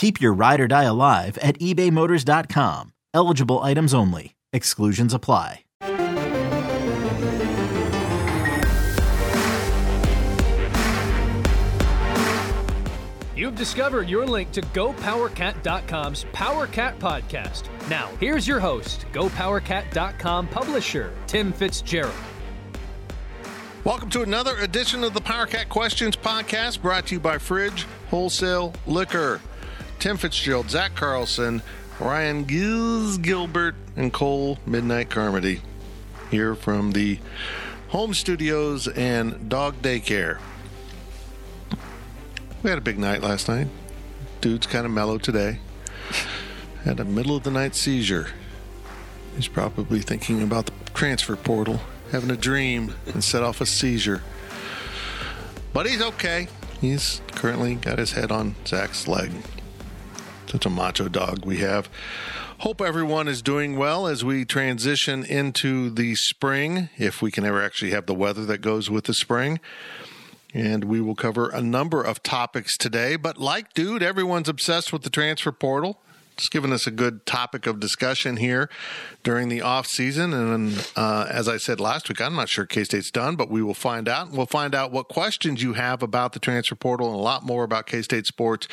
Keep your ride or die alive at ebaymotors.com. Eligible items only. Exclusions apply. You've discovered your link to GoPowerCat.com's PowerCat podcast. Now, here's your host, GoPowerCat.com publisher, Tim Fitzgerald. Welcome to another edition of the PowerCat Questions podcast brought to you by Fridge Wholesale Liquor. Tim Fitzgerald, Zach Carlson, Ryan Giz Gilbert, and Cole Midnight Carmody here from the home studios and dog daycare. We had a big night last night. Dude's kind of mellow today. Had a middle of the night seizure. He's probably thinking about the transfer portal, having a dream, and set off a seizure. But he's okay. He's currently got his head on Zach's leg. Such a macho dog we have. Hope everyone is doing well as we transition into the spring, if we can ever actually have the weather that goes with the spring. And we will cover a number of topics today. But like Dude, everyone's obsessed with the transfer portal. It's given us a good topic of discussion here during the off season. And uh, as I said last week, I'm not sure K State's done, but we will find out. We'll find out what questions you have about the transfer portal and a lot more about K State sports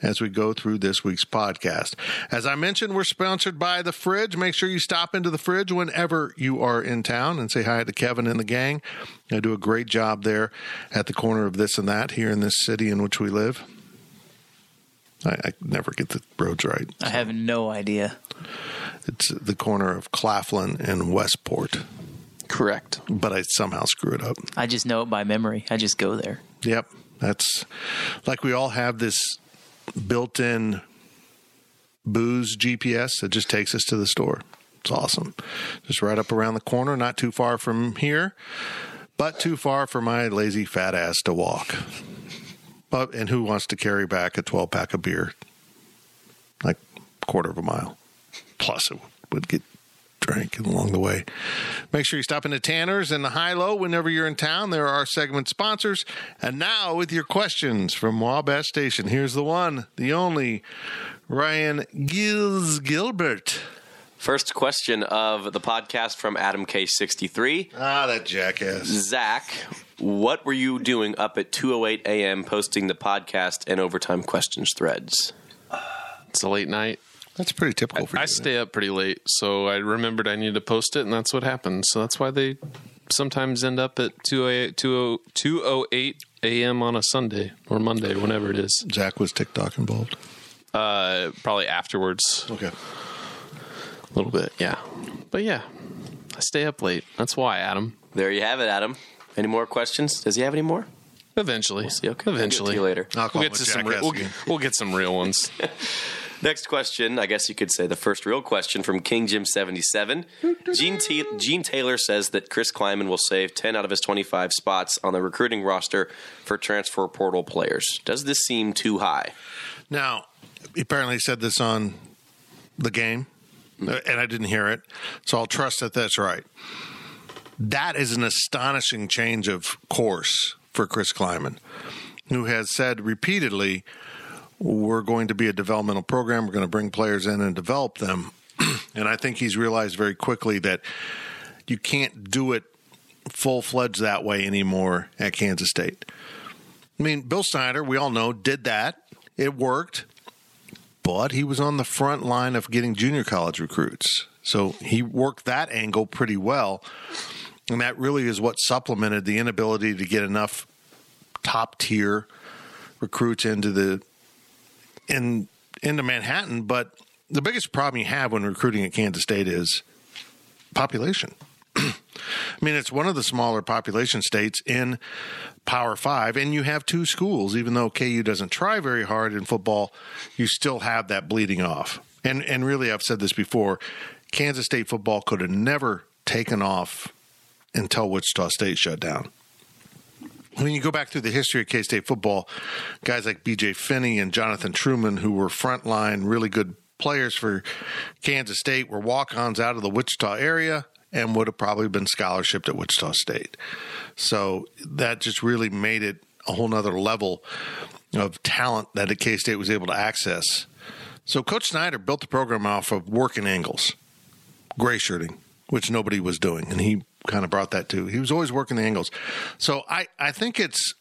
as we go through this week's podcast. As I mentioned, we're sponsored by the Fridge. Make sure you stop into the Fridge whenever you are in town and say hi to Kevin and the gang. They do a great job there at the corner of this and that here in this city in which we live. I, I never get the roads right. I have no idea. It's the corner of Claflin and Westport, Correct. but I somehow screw it up. I just know it by memory. I just go there. Yep. That's like we all have this built in booze GPS that just takes us to the store. It's awesome. Just right up around the corner, not too far from here, but too far for my lazy fat ass to walk. But and who wants to carry back a 12 pack of beer? Like quarter of a mile. Plus it would get drank along the way. Make sure you stop into Tanner's and the High Low whenever you're in town. There are our segment sponsors. And now with your questions from Wabash Station. Here's the one, the only Ryan Gills Gilbert. First question of the podcast from Adam K63. Ah, that jackass. Zach, what were you doing up at 2:08 a.m. posting the podcast and overtime questions threads? It's a late night. That's pretty typical for you. I isn't stay up pretty late, so I remembered I needed to post it, and that's what happened. So that's why they sometimes end up at 208 208 a.m. on a Sunday or Monday, whenever it is. it? Zach was TikTok involved. Uh, probably afterwards, Okay. a little bit, yeah. But yeah, I stay up late. That's why, Adam. There you have it, Adam. Any more questions? Does he have any more? Eventually, See, okay. eventually, I'll get to you later. I'll call We'll get to some. jackass Real, we'll, again. we'll get some real ones. Next question, I guess you could say the first real question from King Jim 77. Gene, T- Gene Taylor says that Chris Klieman will save 10 out of his 25 spots on the recruiting roster for transfer portal players. Does this seem too high? Now, he apparently said this on the game, uh, and I didn't hear it, so I'll trust that that's right. That is an astonishing change of course for Chris Klieman, who has said repeatedly, we're going to be a developmental program. We're going to bring players in and develop them. and I think he's realized very quickly that you can't do it full fledged that way anymore at Kansas State. I mean, Bill Snyder, we all know, did that. It worked, but he was on the front line of getting junior college recruits. So he worked that angle pretty well. And that really is what supplemented the inability to get enough top tier recruits into the in into Manhattan. But the biggest problem you have when recruiting at Kansas State is population. I mean, it's one of the smaller population states in Power Five, and you have two schools. Even though KU doesn't try very hard in football, you still have that bleeding off. And and really, I've said this before: Kansas State football could have never taken off until Wichita State shut down. When you go back through the history of K State football, guys like BJ Finney and Jonathan Truman, who were frontline, really good players for Kansas State, were walk ons out of the Wichita area and would have probably been scholarshiped at Wichita State. So that just really made it a whole nother level of talent that K State was able to access. So Coach Snyder built the program off of working angles, gray shirting, which nobody was doing, and he kind of brought that to. He was always working the angles. So I, I think it's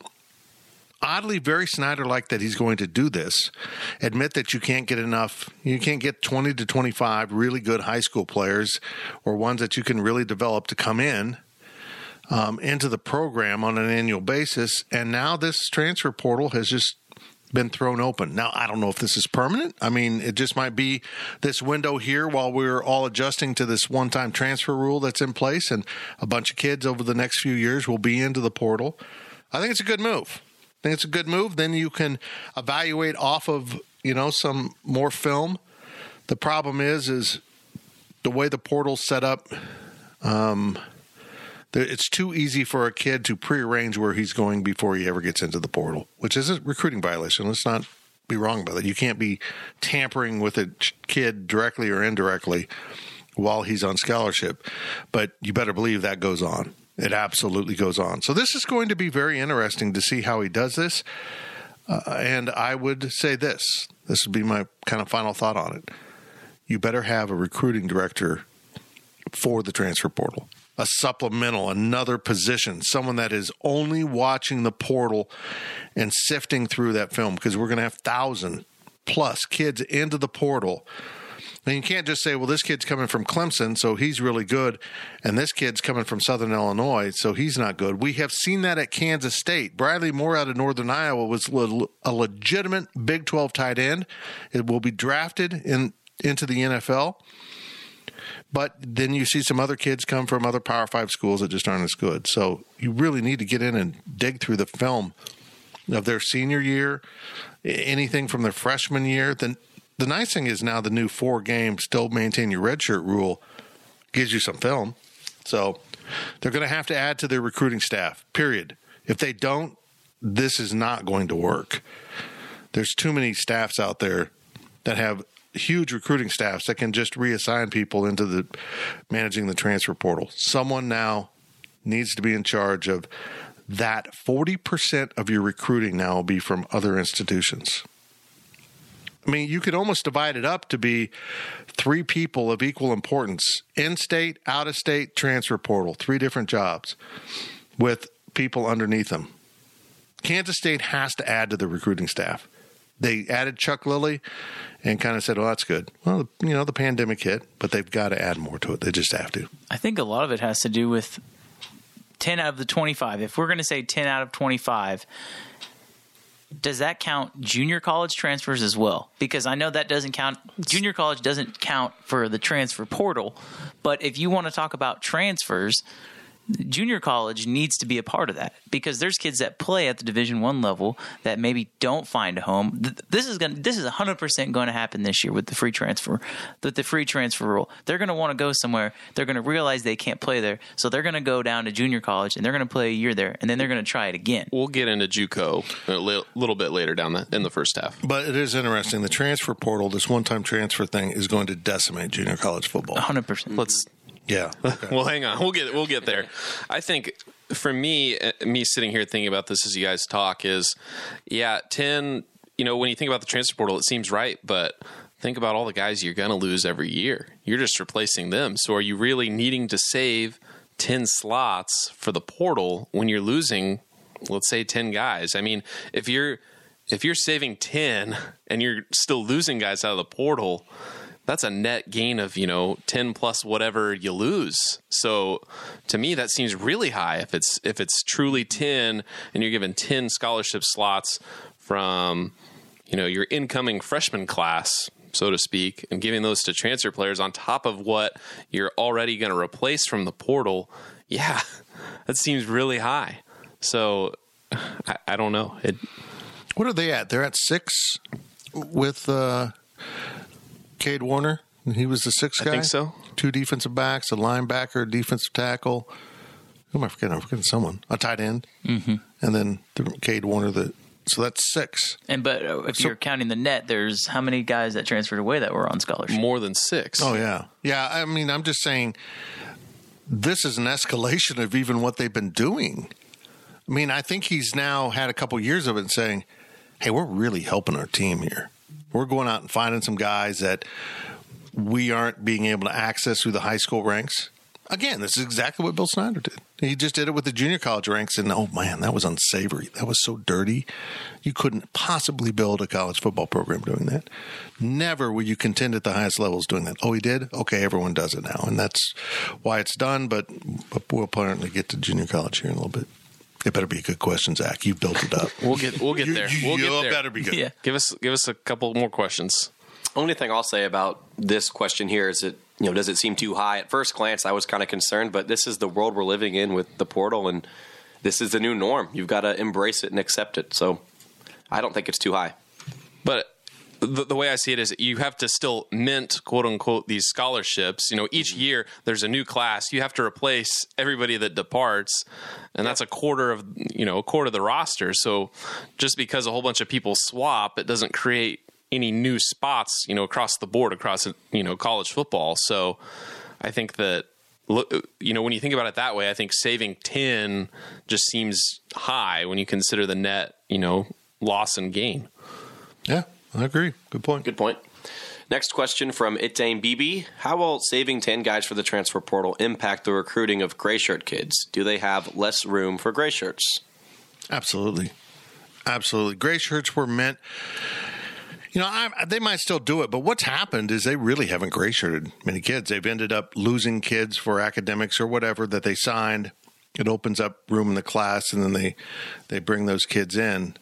oddly very Snyder like that he's going to do this. Admit that you can't get enough, you can't get 20 to 25 really good high school players or ones that you can really develop to come in. Um, into the program on an annual basis, and now this transfer portal has just been thrown open. Now, I don't know if this is permanent. I mean, it just might be this window here while we're all adjusting to this one time transfer rule that's in place, and a bunch of kids over the next few years will be into the portal. I think it's a good move. I think it's a good move. Then you can evaluate off of, you know, some more film. The problem is, is the way the portal's set up. Um, it's too easy for a kid to prearrange where he's going before he ever gets into the portal, which is a recruiting violation. Let's not be wrong about that. You can't be tampering with a kid directly or indirectly while he's on scholarship, but you better believe that goes on. It absolutely goes on. So this is going to be very interesting to see how he does this. Uh, and I would say this this would be my kind of final thought on it. You better have a recruiting director for the transfer portal a supplemental, another position, someone that is only watching the portal and sifting through that film because we're going to have thousand plus kids into the portal. And you can't just say, well, this kid's coming from Clemson, so he's really good, and this kid's coming from Southern Illinois, so he's not good. We have seen that at Kansas State. Briley Moore out of Northern Iowa was a legitimate Big 12 tight end. It will be drafted in into the NFL. But then you see some other kids come from other Power Five schools that just aren't as good. So you really need to get in and dig through the film of their senior year, anything from their freshman year. Then the nice thing is now the new four game still maintain your redshirt rule gives you some film. So they're going to have to add to their recruiting staff. Period. If they don't, this is not going to work. There's too many staffs out there that have huge recruiting staffs that can just reassign people into the managing the transfer portal. Someone now needs to be in charge of that 40% of your recruiting now will be from other institutions. I mean, you could almost divide it up to be three people of equal importance in state, out of state, transfer portal, three different jobs with people underneath them. Kansas State has to add to the recruiting staff. They added Chuck Lilly and kind of said, "Well, that's good." Well, you know, the pandemic hit, but they've got to add more to it. They just have to. I think a lot of it has to do with ten out of the twenty-five. If we're going to say ten out of twenty-five, does that count junior college transfers as well? Because I know that doesn't count. Junior college doesn't count for the transfer portal, but if you want to talk about transfers junior college needs to be a part of that because there's kids that play at the division one level that maybe don't find a home. This is going this is 100% going to happen this year with the free transfer with the free transfer rule. They're going to want to go somewhere. They're going to realize they can't play there. So they're going to go down to junior college and they're going to play a year there and then they're going to try it again. We'll get into juco a little bit later down the, in the first half. But it is interesting. The transfer portal this one-time transfer thing is going to decimate junior college football. 100% let's yeah. Okay. well, hang on. We'll get we'll get there. I think for me, uh, me sitting here thinking about this as you guys talk is, yeah, ten. You know, when you think about the transfer portal, it seems right, but think about all the guys you're going to lose every year. You're just replacing them. So, are you really needing to save ten slots for the portal when you're losing, let's say, ten guys? I mean, if you're if you're saving ten and you're still losing guys out of the portal that's a net gain of you know 10 plus whatever you lose. So to me that seems really high. If it's if it's truly 10 and you're given 10 scholarship slots from you know your incoming freshman class so to speak and giving those to transfer players on top of what you're already going to replace from the portal yeah that seems really high. So i, I don't know. It What are they at? They're at six with uh, Cade Warner. He was the sixth I guy. think so. Two defensive backs, a linebacker, a defensive tackle. Who am I forgetting? I'm forgetting someone. A tight end, mm-hmm. and then the Cade Warner. The so that's six. And but uh, if you're counting the net, there's how many guys that transferred away that were on scholarship? more than six Oh yeah, yeah. I mean, I'm just saying, this is an escalation of even what they've been doing. I mean, I think he's now had a couple years of it, and saying, "Hey, we're really helping our team here. We're going out and finding some guys that we aren't being able to access through the high school ranks." Again, this is exactly what Bill Snyder did. He just did it with the junior college ranks, and oh man, that was unsavory. That was so dirty. You couldn't possibly build a college football program doing that. Never will you contend at the highest levels doing that. Oh, he did? Okay, everyone does it now, and that's why it's done. But, but we'll apparently get to junior college here in a little bit. It better be a good question, Zach. You've built it up. we'll get we'll get there we'll you get there better be good. Yeah. give us give us a couple more questions Only thing I'll say about this question here is that you know does it seem too high? At first glance, I was kind of concerned, but this is the world we're living in with the portal, and this is the new norm. You've got to embrace it and accept it. So I don't think it's too high. but the, the way I see it is you have to still mint quote unquote these scholarships. You know, each mm-hmm. year there's a new class. You have to replace everybody that departs, and that's a quarter of you know a quarter of the roster. So just because a whole bunch of people swap, it doesn't create any new spots. You know, across the board across you know college football. So I think that look, you know, when you think about it that way, I think saving 10 just seems high when you consider the net, you know, loss and gain. Yeah, I agree. Good point. Good point. Next question from Itane BB. How will saving 10 guys for the transfer portal impact the recruiting of gray shirt kids? Do they have less room for gray shirts? Absolutely. Absolutely. Gray shirts were meant. You know, I, they might still do it, but what's happened is they really haven't gray shirted many kids. They've ended up losing kids for academics or whatever that they signed. It opens up room in the class, and then they they bring those kids in,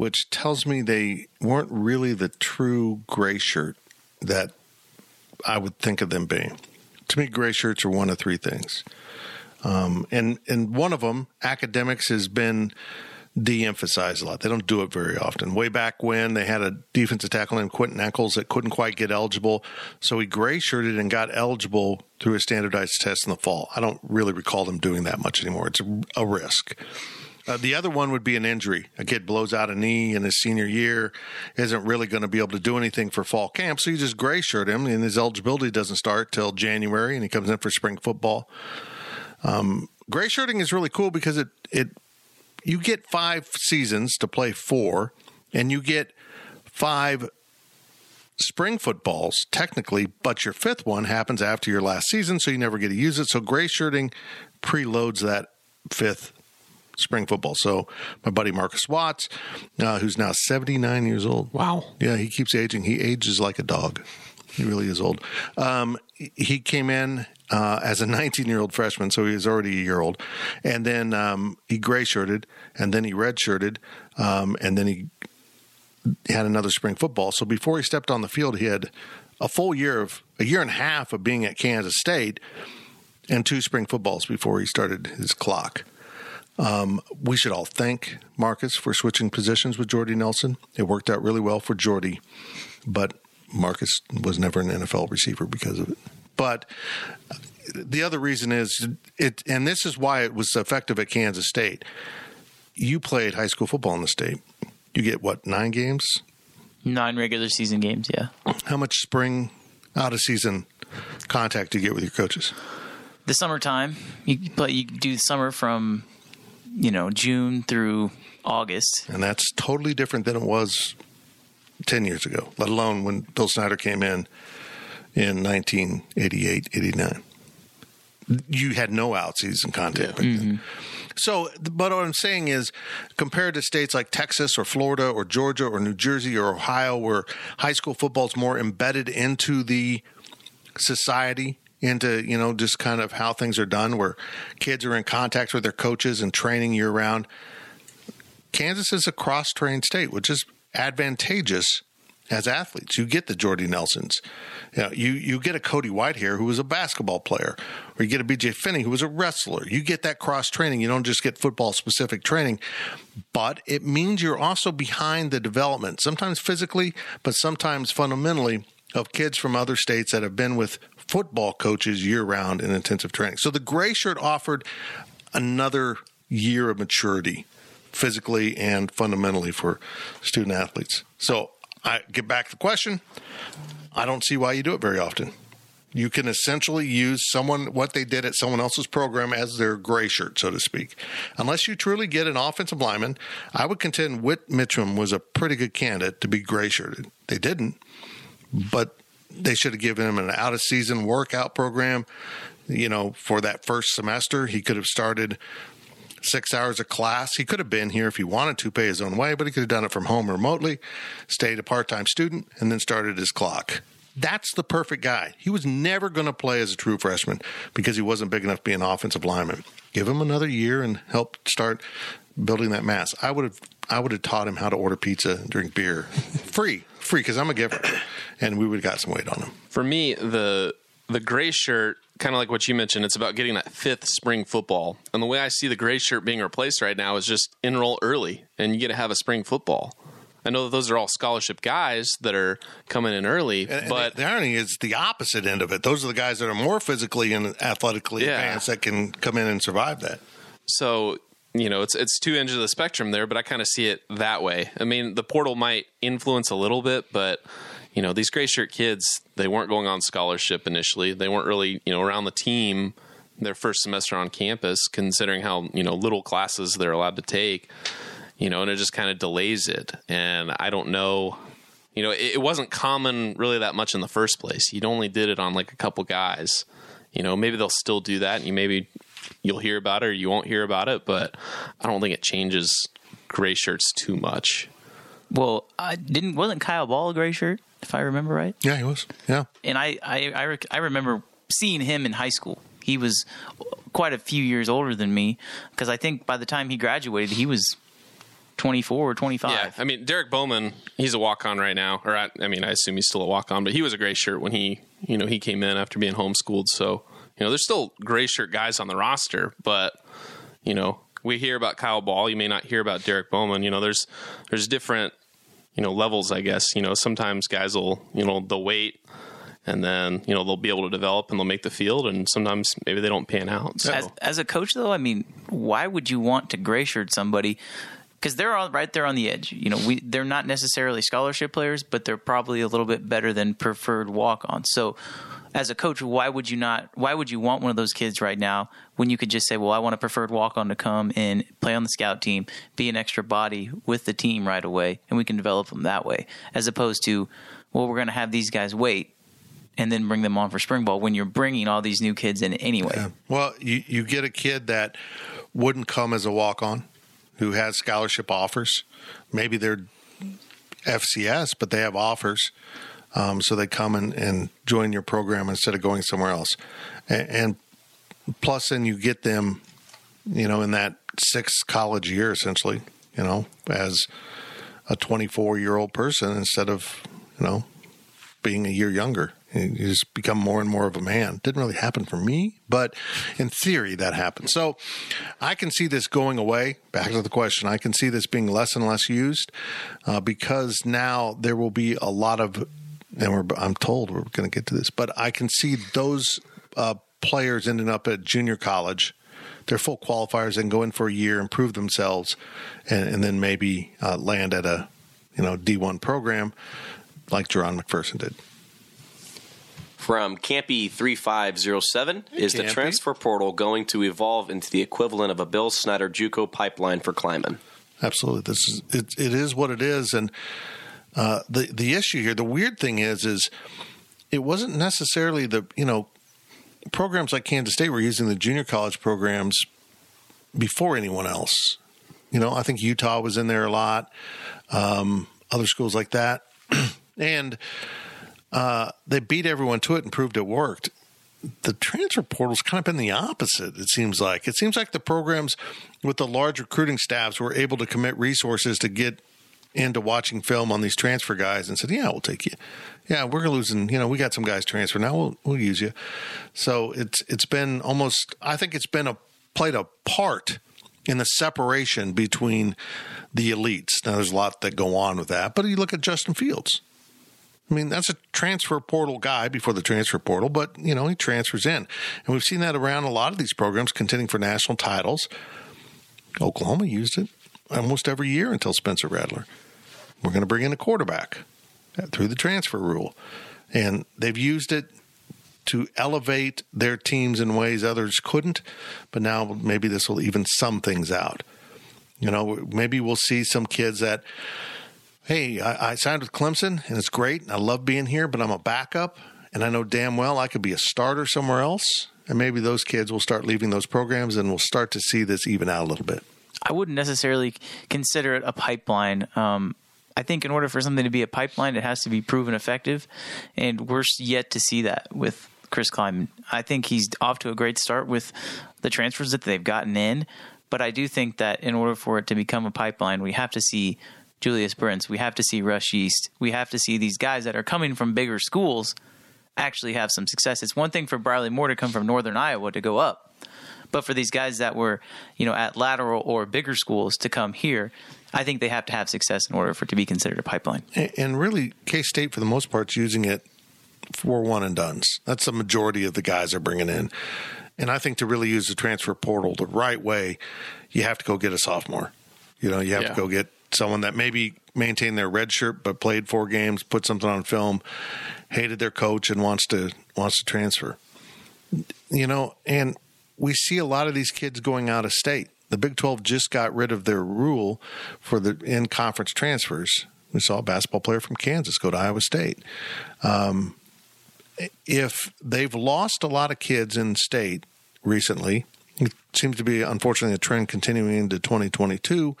which tells me they weren't really the true gray shirt that I would think of them being. To me, gray shirts are one of three things Um, and and one of them, academics, has been de-emphasized a lot. They don't do it very often. Way back when they had a defensive tackle named Quentin Eccles that couldn't quite get eligible, so he gray shirted and got eligible through a standardized test in the fall. I don't really recall them doing that much anymore. It's a, a risk. Uh, the other one would be an injury. A kid blows out a knee in his senior year, isn't really going to be able to do anything for fall camp, so you just gray shirt him, and his eligibility doesn't start till January, and he comes in for spring football. Gray shirting is really cool because it it you get five seasons to play four, and you get five spring footballs technically, but your fifth one happens after your last season, so you never get to use it. So gray shirting preloads that fifth spring football. So my buddy Marcus Watts, uh, who's now 79 years old. Wow. Yeah, he keeps aging. He ages like a dog. He really is old. Um, he came in uh, as a 19 year old freshman, so he was already a year old. And then um, he gray shirted, and then he red shirted, um, and then he had another spring football. So before he stepped on the field, he had a full year of a year and a half of being at Kansas State and two spring footballs before he started his clock. Um, we should all thank Marcus for switching positions with Jordy Nelson. It worked out really well for Jordy, but Marcus was never an NFL receiver because of it. But the other reason is it, and this is why it was effective at Kansas State. You played high school football in the state. You get what nine games? Nine regular season games, yeah. How much spring out of season contact do you get with your coaches? The summertime, you play. You do summer from, you know, June through August. And that's totally different than it was 10 years ago, let alone when Bill Snyder came in in 1988, 89. You had no out season contact back then. Mm-hmm. So, but what I'm saying is, compared to states like Texas or Florida or Georgia or New Jersey or Ohio, where high school football is more embedded into the society, into you know just kind of how things are done, where kids are in contact with their coaches and training year round. Kansas is a cross-trained state, which is advantageous as athletes. You get the Jordy Nelsons. You, know, you, you get a Cody Whitehair who was a basketball player, or you get a BJ Finney who was a wrestler. You get that cross training. You don't just get football specific training, but it means you're also behind the development, sometimes physically, but sometimes fundamentally, of kids from other states that have been with football coaches year round in intensive training. So the gray shirt offered another year of maturity physically and fundamentally for student athletes. So I get back to the question. I don't see why you do it very often. You can essentially use someone what they did at someone else's program as their gray shirt, so to speak. Unless you truly get an offensive lineman, I would contend Whit Mitchum was a pretty good candidate to be gray shirted. They didn't, but they should have given him an out of season workout program. You know, for that first semester, he could have started six hours of class. He could have been here if he wanted to pay his own way, but he could have done it from home remotely, stayed a part time student, and then started his clock. That's the perfect guy. He was never going to play as a true freshman because he wasn't big enough to be an offensive lineman. Give him another year and help start building that mass. I would have I would have taught him how to order pizza, and drink beer, free, free because I'm a giver, and we would have got some weight on them. For me, the the gray shirt, kind of like what you mentioned, it's about getting that fifth spring football. And the way I see the gray shirt being replaced right now is just enroll early, and you get to have a spring football. I know that those are all scholarship guys that are coming in early, And- and but the, the irony is the opposite end of it. Those are the guys that are more physically and athletically Yeah. advanced that can come in and survive that. so you know it's it's two ends of the spectrum there but i kind of see it that way. I mean the portal might influence a little bit but you know these gray shirt kids they weren't going on scholarship initially. They weren't really you know around the team their first semester on campus considering how you know little classes they're allowed to take you know and it just kind of delays it. And i don't know you know it, it wasn't common really that much in the first place. You'd only did it on like a couple guys. You know maybe they'll still do that and you maybe you'll hear about it or you won't hear about it but i don't think it changes gray shirts too much Well, I didn't wasn't Kyle Ball a gray shirt if I remember right? Yeah, he was. Yeah. and I I I, rec- I remember seeing him in high school. He was quite a few years older than me because I think by the time he graduated, he was twenty four or twenty five. yeah i mean derek bowman he's a walk-on right now or I, I mean i assume he's still a walk-on but he was a gray shirt when he you know he came in after being homeschooled so you know there's still gray shirt guys on the roster but you know we hear about kyle ball you may not hear about derek bowman you know there's there's different you know levels i guess you know sometimes guys will you know they'll wait and then you know they'll be able to develop and they'll make the field and sometimes maybe they don't pan out so As, as a coach, though, I mean, why would you want to gray shirt somebody? Because they're all right there on the edge. You know, we they're not necessarily scholarship players, but they're probably a little bit better than preferred walk ons. So, as a coach, why would you not? Why would you want one of those kids right now when you could just say, "Well, I want a preferred walk on to come and play on the scout team, be an extra body with the team right away, and we can develop them that way," as opposed to, "Well, we're going to have these guys wait." And then bring them on for spring ball when you're bringing all these new kids in anyway. Well, you, you get a kid that wouldn't come as a walk on who has scholarship offers. Maybe they're FCS, but they have offers. Um, so they come and, and join your program instead of going somewhere else. And, and plus, then you get them, you know, in that sixth college year, essentially, you know, as a 24 year old person instead of, you know, being a year younger. You just become more and more of a man. Didn't really happen for me, but in theory, that happened. So I can see this going away. Back to the question I can see this being less and less used uh, because now there will be a lot of, and we're, I'm told we're going to get to this, but I can see those uh, players ending up at junior college. They're full qualifiers and go in for a year, improve themselves, and, and then maybe uh, land at a you know D1 program like Jerron McPherson did. From Campy three five zero seven is the Campy. transfer portal going to evolve into the equivalent of a Bill Snyder JUCO pipeline for Klieman? Absolutely, this is it. It is what it is, and uh, the the issue here, the weird thing is, is it wasn't necessarily the you know programs like Kansas State were using the junior college programs before anyone else. You know, I think Utah was in there a lot, um, other schools like that, and uh, they beat everyone to it and proved it worked. The transfer portal's kind of been the opposite. It seems like it seems like the programs with the large recruiting staffs were able to commit resources to get into watching film on these transfer guys and said, "Yeah, we'll take you. Yeah, we're losing. You know, we got some guys transfer now. We'll we'll use you." So it's it's been almost. I think it's been a played a part in the separation between the elites. Now, there's a lot that go on with that, but you look at Justin Fields. I mean, that's a transfer portal guy before the transfer portal, but you know he transfers in, and we've seen that around a lot of these programs contending for national titles. Oklahoma used it almost every year until Spencer Rattler. We're going to bring in a quarterback through the transfer rule, and they've used it to elevate their teams in ways others couldn't. But now maybe this will even sum things out. You know, maybe we'll see some kids that hey, I, I signed with Clemson and it's great. And I love being here, but I'm a backup. And I know damn well I could be a starter somewhere else. And maybe those kids will start leaving those programs and we'll start to see this even out a little bit. I wouldn't necessarily consider it a pipeline. Um, I think in order for something to be a pipeline, it has to be proven effective. And we're yet to see that with Chris Klieman. I think he's off to a great start with the transfers that they've gotten in. But I do think that in order for it to become a pipeline, we have to see Julius Brents. We have to see Russ Yeast. We have to see these guys that are coming from bigger schools actually have some success. It's one thing for Briley Moore to come from Northern Iowa to go up, but for these guys that were, you know, at lateral or bigger schools to come here, I think they have to have success in order for it to be considered a pipeline. And really, K State for the most part is using it for one and duns. That's the majority of the guys are bringing in. And I think to really use the transfer portal the right way, you have to go get a sophomore. You know, you have yeah. to go get someone that maybe maintained their red shirt but played four games, put something on film, hated their coach and wants to wants to transfer. You know, and we see a lot of these kids going out of state. The Big 12 just got rid of their rule for the in conference transfers. We saw a basketball player from Kansas go to Iowa State. Um, if they've lost a lot of kids in state recently, it seems to be unfortunately a trend continuing into 2022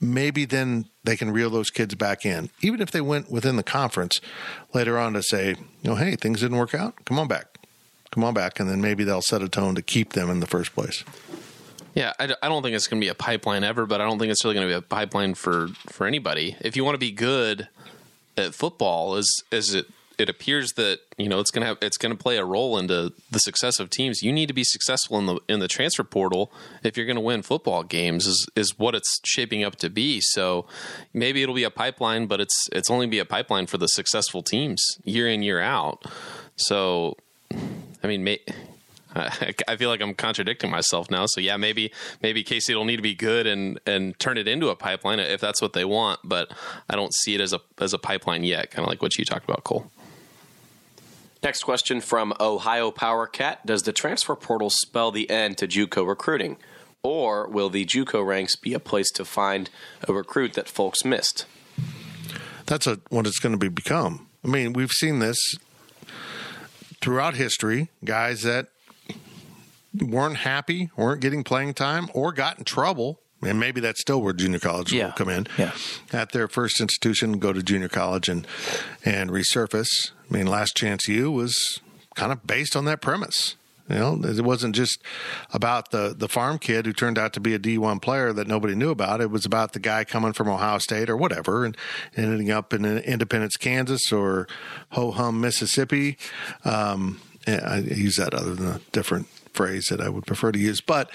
maybe then they can reel those kids back in. Even if they went within the conference later on to say, you know, hey, things didn't work out, come on back. Come on back. And then maybe they'll set a tone to keep them in the first place. Yeah, I, I don't think it's going to be a pipeline ever, but I don't think it's really going to be a pipeline for, for anybody. If you want to be good at football, as, as it it appears that you know it's going to have it's going to play a role into the success of teams. You need to be successful in the in the transfer portal if you're going to win football games. Is is what it's shaping up to be. So maybe it'll be a pipeline, but it's it's only be a pipeline for the successful teams year in year out. So I mean. May, I feel like I'm contradicting myself now. So yeah, maybe maybe Casey will need to be good and and turn it into a pipeline if that's what they want. But I don't see it as a as a pipeline yet. Kind of like what you talked about, Cole. Next question from Ohio Power Cat Does the transfer portal spell the end to Juco recruiting? Or will the Juco ranks be a place to find a recruit that folks missed? That's a, what it's going to be become. I mean, we've seen this throughout history. Guys that weren't happy, weren't getting playing time, or got in trouble and maybe that's still where junior college yeah. will come in. Yeah. At their first institution, go to junior college and and resurface. I mean, Last Chance U was kind of based on that premise. You know, it wasn't just about the the farm kid who turned out to be a D one player that nobody knew about. It was about the guy coming from Ohio State or whatever and, ending up in Independence, Kansas, or ho hum, Mississippi. Um, I use that other than a different phrase that I would prefer to use, but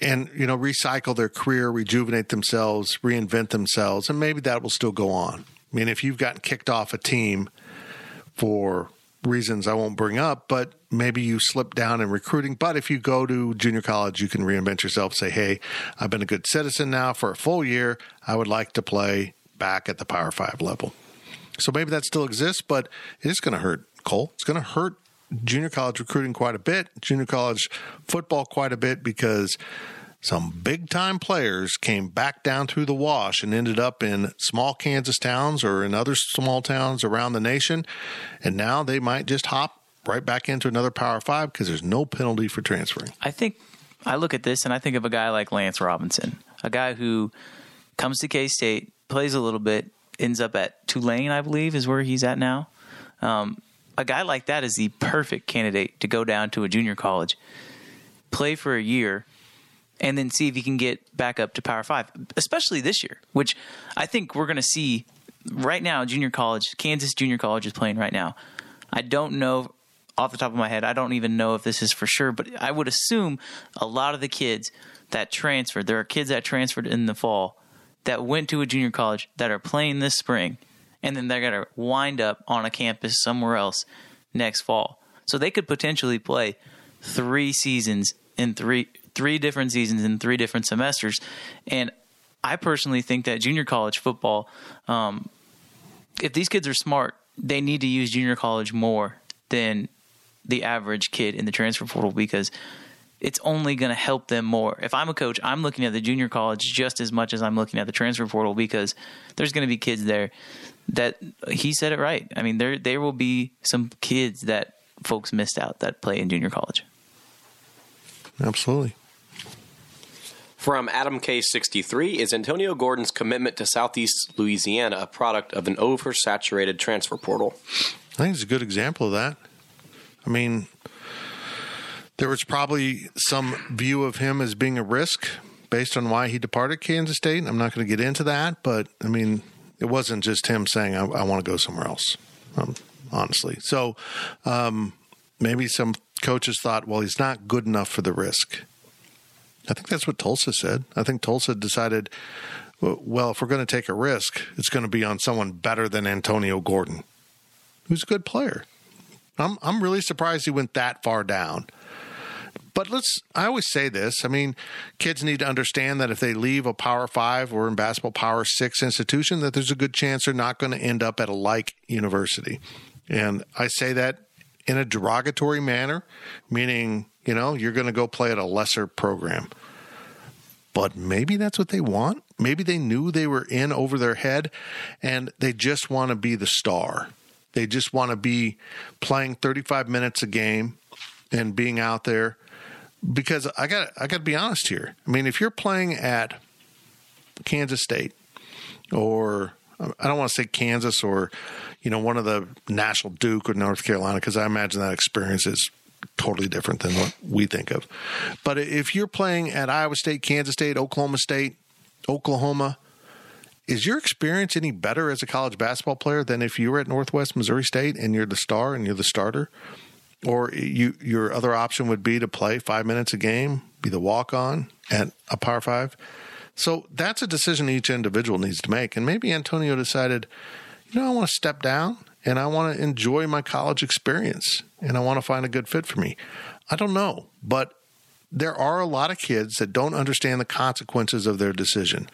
and you know recycle their career, rejuvenate themselves, reinvent themselves, and maybe that will still go on. I mean, if you've gotten kicked off a team for reasons I won't bring up, but maybe you slip down in recruiting. But if you go to junior college, you can reinvent yourself. Say, hey, I've been a good citizen now for a full year. I would like to play back at the Power Five level. So maybe that still exists, but it is going to hurt Cole. It's going to hurt junior college recruiting quite a bit, junior college football quite a bit because some big time players came back down through the wash and ended up in small Kansas towns or in other small towns around the nation. And now they might just hop right back into another Power Five because there's no penalty for transferring. I think I look at this and I think of a guy like Lance Robinson, a guy who comes to K State, plays a little bit, ends up at Tulane, I believe, is where he's at now. Um, a guy like that is the perfect candidate to go down to a junior college, play for a year, and then see if he can get back up to Power Five, especially this year, which I think we're going to see right now. Junior college, Kansas Junior College is playing right now. I don't know off the top of my head. I don't even know if this is for sure, but I would assume a lot of the kids that transferred, there are kids that transferred in the fall that went to a junior college that are playing this spring, and then they're going to wind up on a campus somewhere else next fall. So they could potentially play three seasons in three three different seasons in three different semesters, and I personally think that junior college football, um, if these kids are smart, they need to use junior college more than the average kid in the transfer portal because it's only going to help them more. If I'm a coach, I'm looking at the junior college just as much as I'm looking at the transfer portal because there's going to be kids there that he said it right. I mean, there there will be some kids that folks missed out that play in junior college. Absolutely. From Adam K63, is Antonio Gordon's commitment to Southeast Louisiana a product of an oversaturated transfer portal? I think it's a good example of that. I mean, there was probably some view of him as being a risk based on why he departed Kansas State. I'm not going to get into that, but I mean, it wasn't just him saying, I, I want to go somewhere else, um, honestly. So um, maybe some coaches thought, well, he's not good enough for the risk. I think that's what Tulsa said. I think Tulsa decided, well, if we're going to take a risk, it's going to be on someone better than Antonio Gordon, who's a good player. I'm I'm really surprised he went that far down. But let's I always say this. I mean, kids need to understand that if they leave a Power 5 or in basketball Power 6 institution that there's a good chance they're not going to end up at a like university. And I say that in a derogatory manner, meaning, you know, you're going to go play at a lesser program. But maybe that's what they want. Maybe they knew they were in over their head and they just want to be the star. They just want to be playing 35 minutes a game and being out there because I got I got to be honest here. I mean, if you're playing at Kansas State or I don't want to say Kansas or you know one of the National Duke or North Carolina because I imagine that experience is totally different than what we think of. But if you're playing at Iowa State, Kansas State, Oklahoma State, Oklahoma, is your experience any better as a college basketball player than if you were at Northwest Missouri State and you're the star and you're the starter? Or you your other option would be to play five minutes a game, be the walk on at a Power Five. So that's a decision each individual needs to make. And maybe Antonio decided, you know, I want to step down and I want to enjoy my college experience and I want to find a good fit for me. I don't know, but there are a lot of kids that don't understand the consequences of their decision.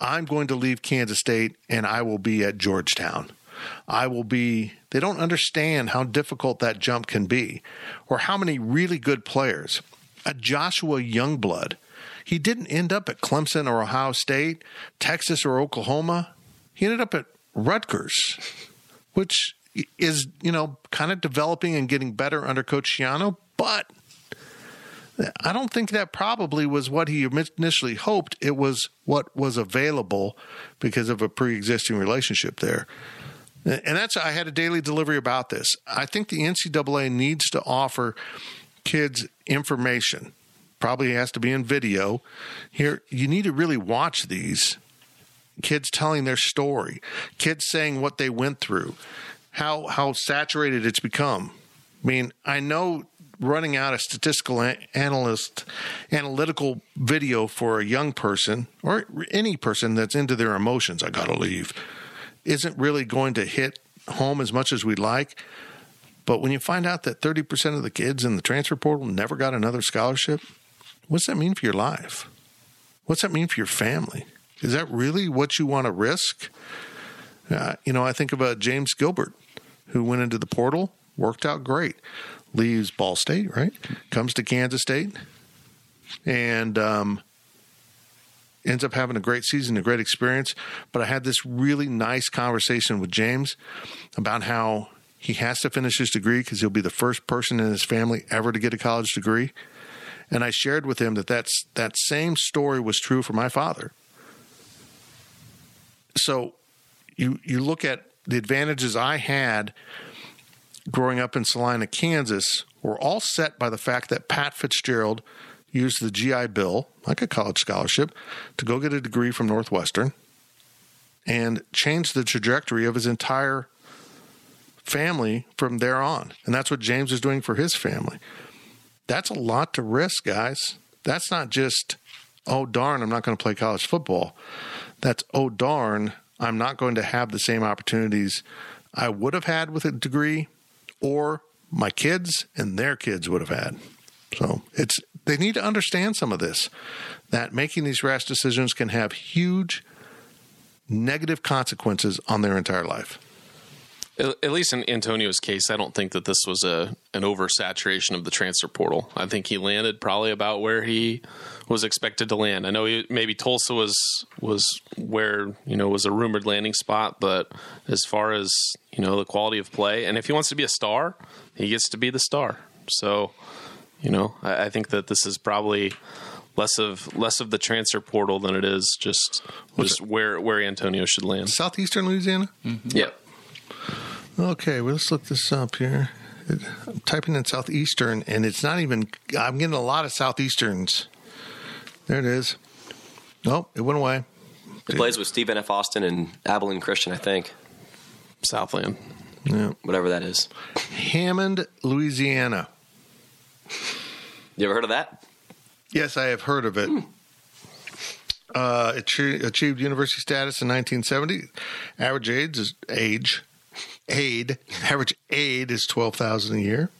I'm going to leave Kansas State and I will be at Georgetown. I will be, they don't understand how difficult that jump can be or how many really good players. A Joshua Youngblood, he didn't end up at Clemson or Ohio State, Texas or Oklahoma. He ended up at Rutgers, which is, you know, kind of developing and getting better under Coach Schiano, but I don't think that probably was what he initially hoped. It was what was available because of a pre existing relationship there. And that's, I had a daily delivery about this. I think the NCAA needs to offer kids information. Probably has to be in video. Here, you need to really watch these kids telling their story, kids saying what they went through, how how saturated it's become. I mean, I know running out a statistical analyst analytical video for a young person or any person that's into their emotions i gotta leave isn't really going to hit home as much as we'd like. But when you find out that 30% of the kids in the transfer portal never got another scholarship what's that mean for your life? What's that mean for your family is that really what you want to risk uh, you know i think of a james gilbert who went into the portal worked out great leaves Ball State, right? Comes to Kansas State and um, ends up having a great season, a great experience. But I had this really nice conversation with James about how he has to finish his degree because he'll be the first person in his family ever to get a college degree. And I shared with him that that's, that same story was true for my father. So you you look at the advantages I had growing up in Salina, Kansas, were all set by the fact that Pat Fitzgerald used the GI Bill, like a college scholarship, to go get a degree from Northwestern and change the trajectory of his entire family from there on. And that's what James is doing for his family. That's a lot to risk, guys. That's not just, oh, darn, I'm not going to play college football. That's, oh, darn, I'm not going to have the same opportunities I would have had with a degree or my kids and their kids would have had. So it's they need to understand some of this that making these rash decisions can have huge negative consequences on their entire life. At at least in Antonio's case, I don't think that this was a an oversaturation of the transfer portal. I think he landed probably about where he was expected to land. I know he, maybe Tulsa was was where you know was a rumored landing spot, but as far as you know the quality of play, and if he wants to be a star, he gets to be the star. So, you know, I, I think that this is probably less of less of the transfer portal than it is just just where where Antonio should land. Southeastern Louisiana? Mm-hmm. Yeah. Okay, well, let's look this up here. It- I'm typing in Southeastern, and it's not even, I'm getting a lot of Southeasterns. There it is. Nope, it went away. He plays with Stephen F. Austin and Abilene Christian, I think. Southland. Yeah. Whatever that is. Hammond, Louisiana. You ever heard of that? Yes, I have heard of it. Uh, it achieved university status in 1970. Average age is age, aid. Average aid is twelve thousand a year.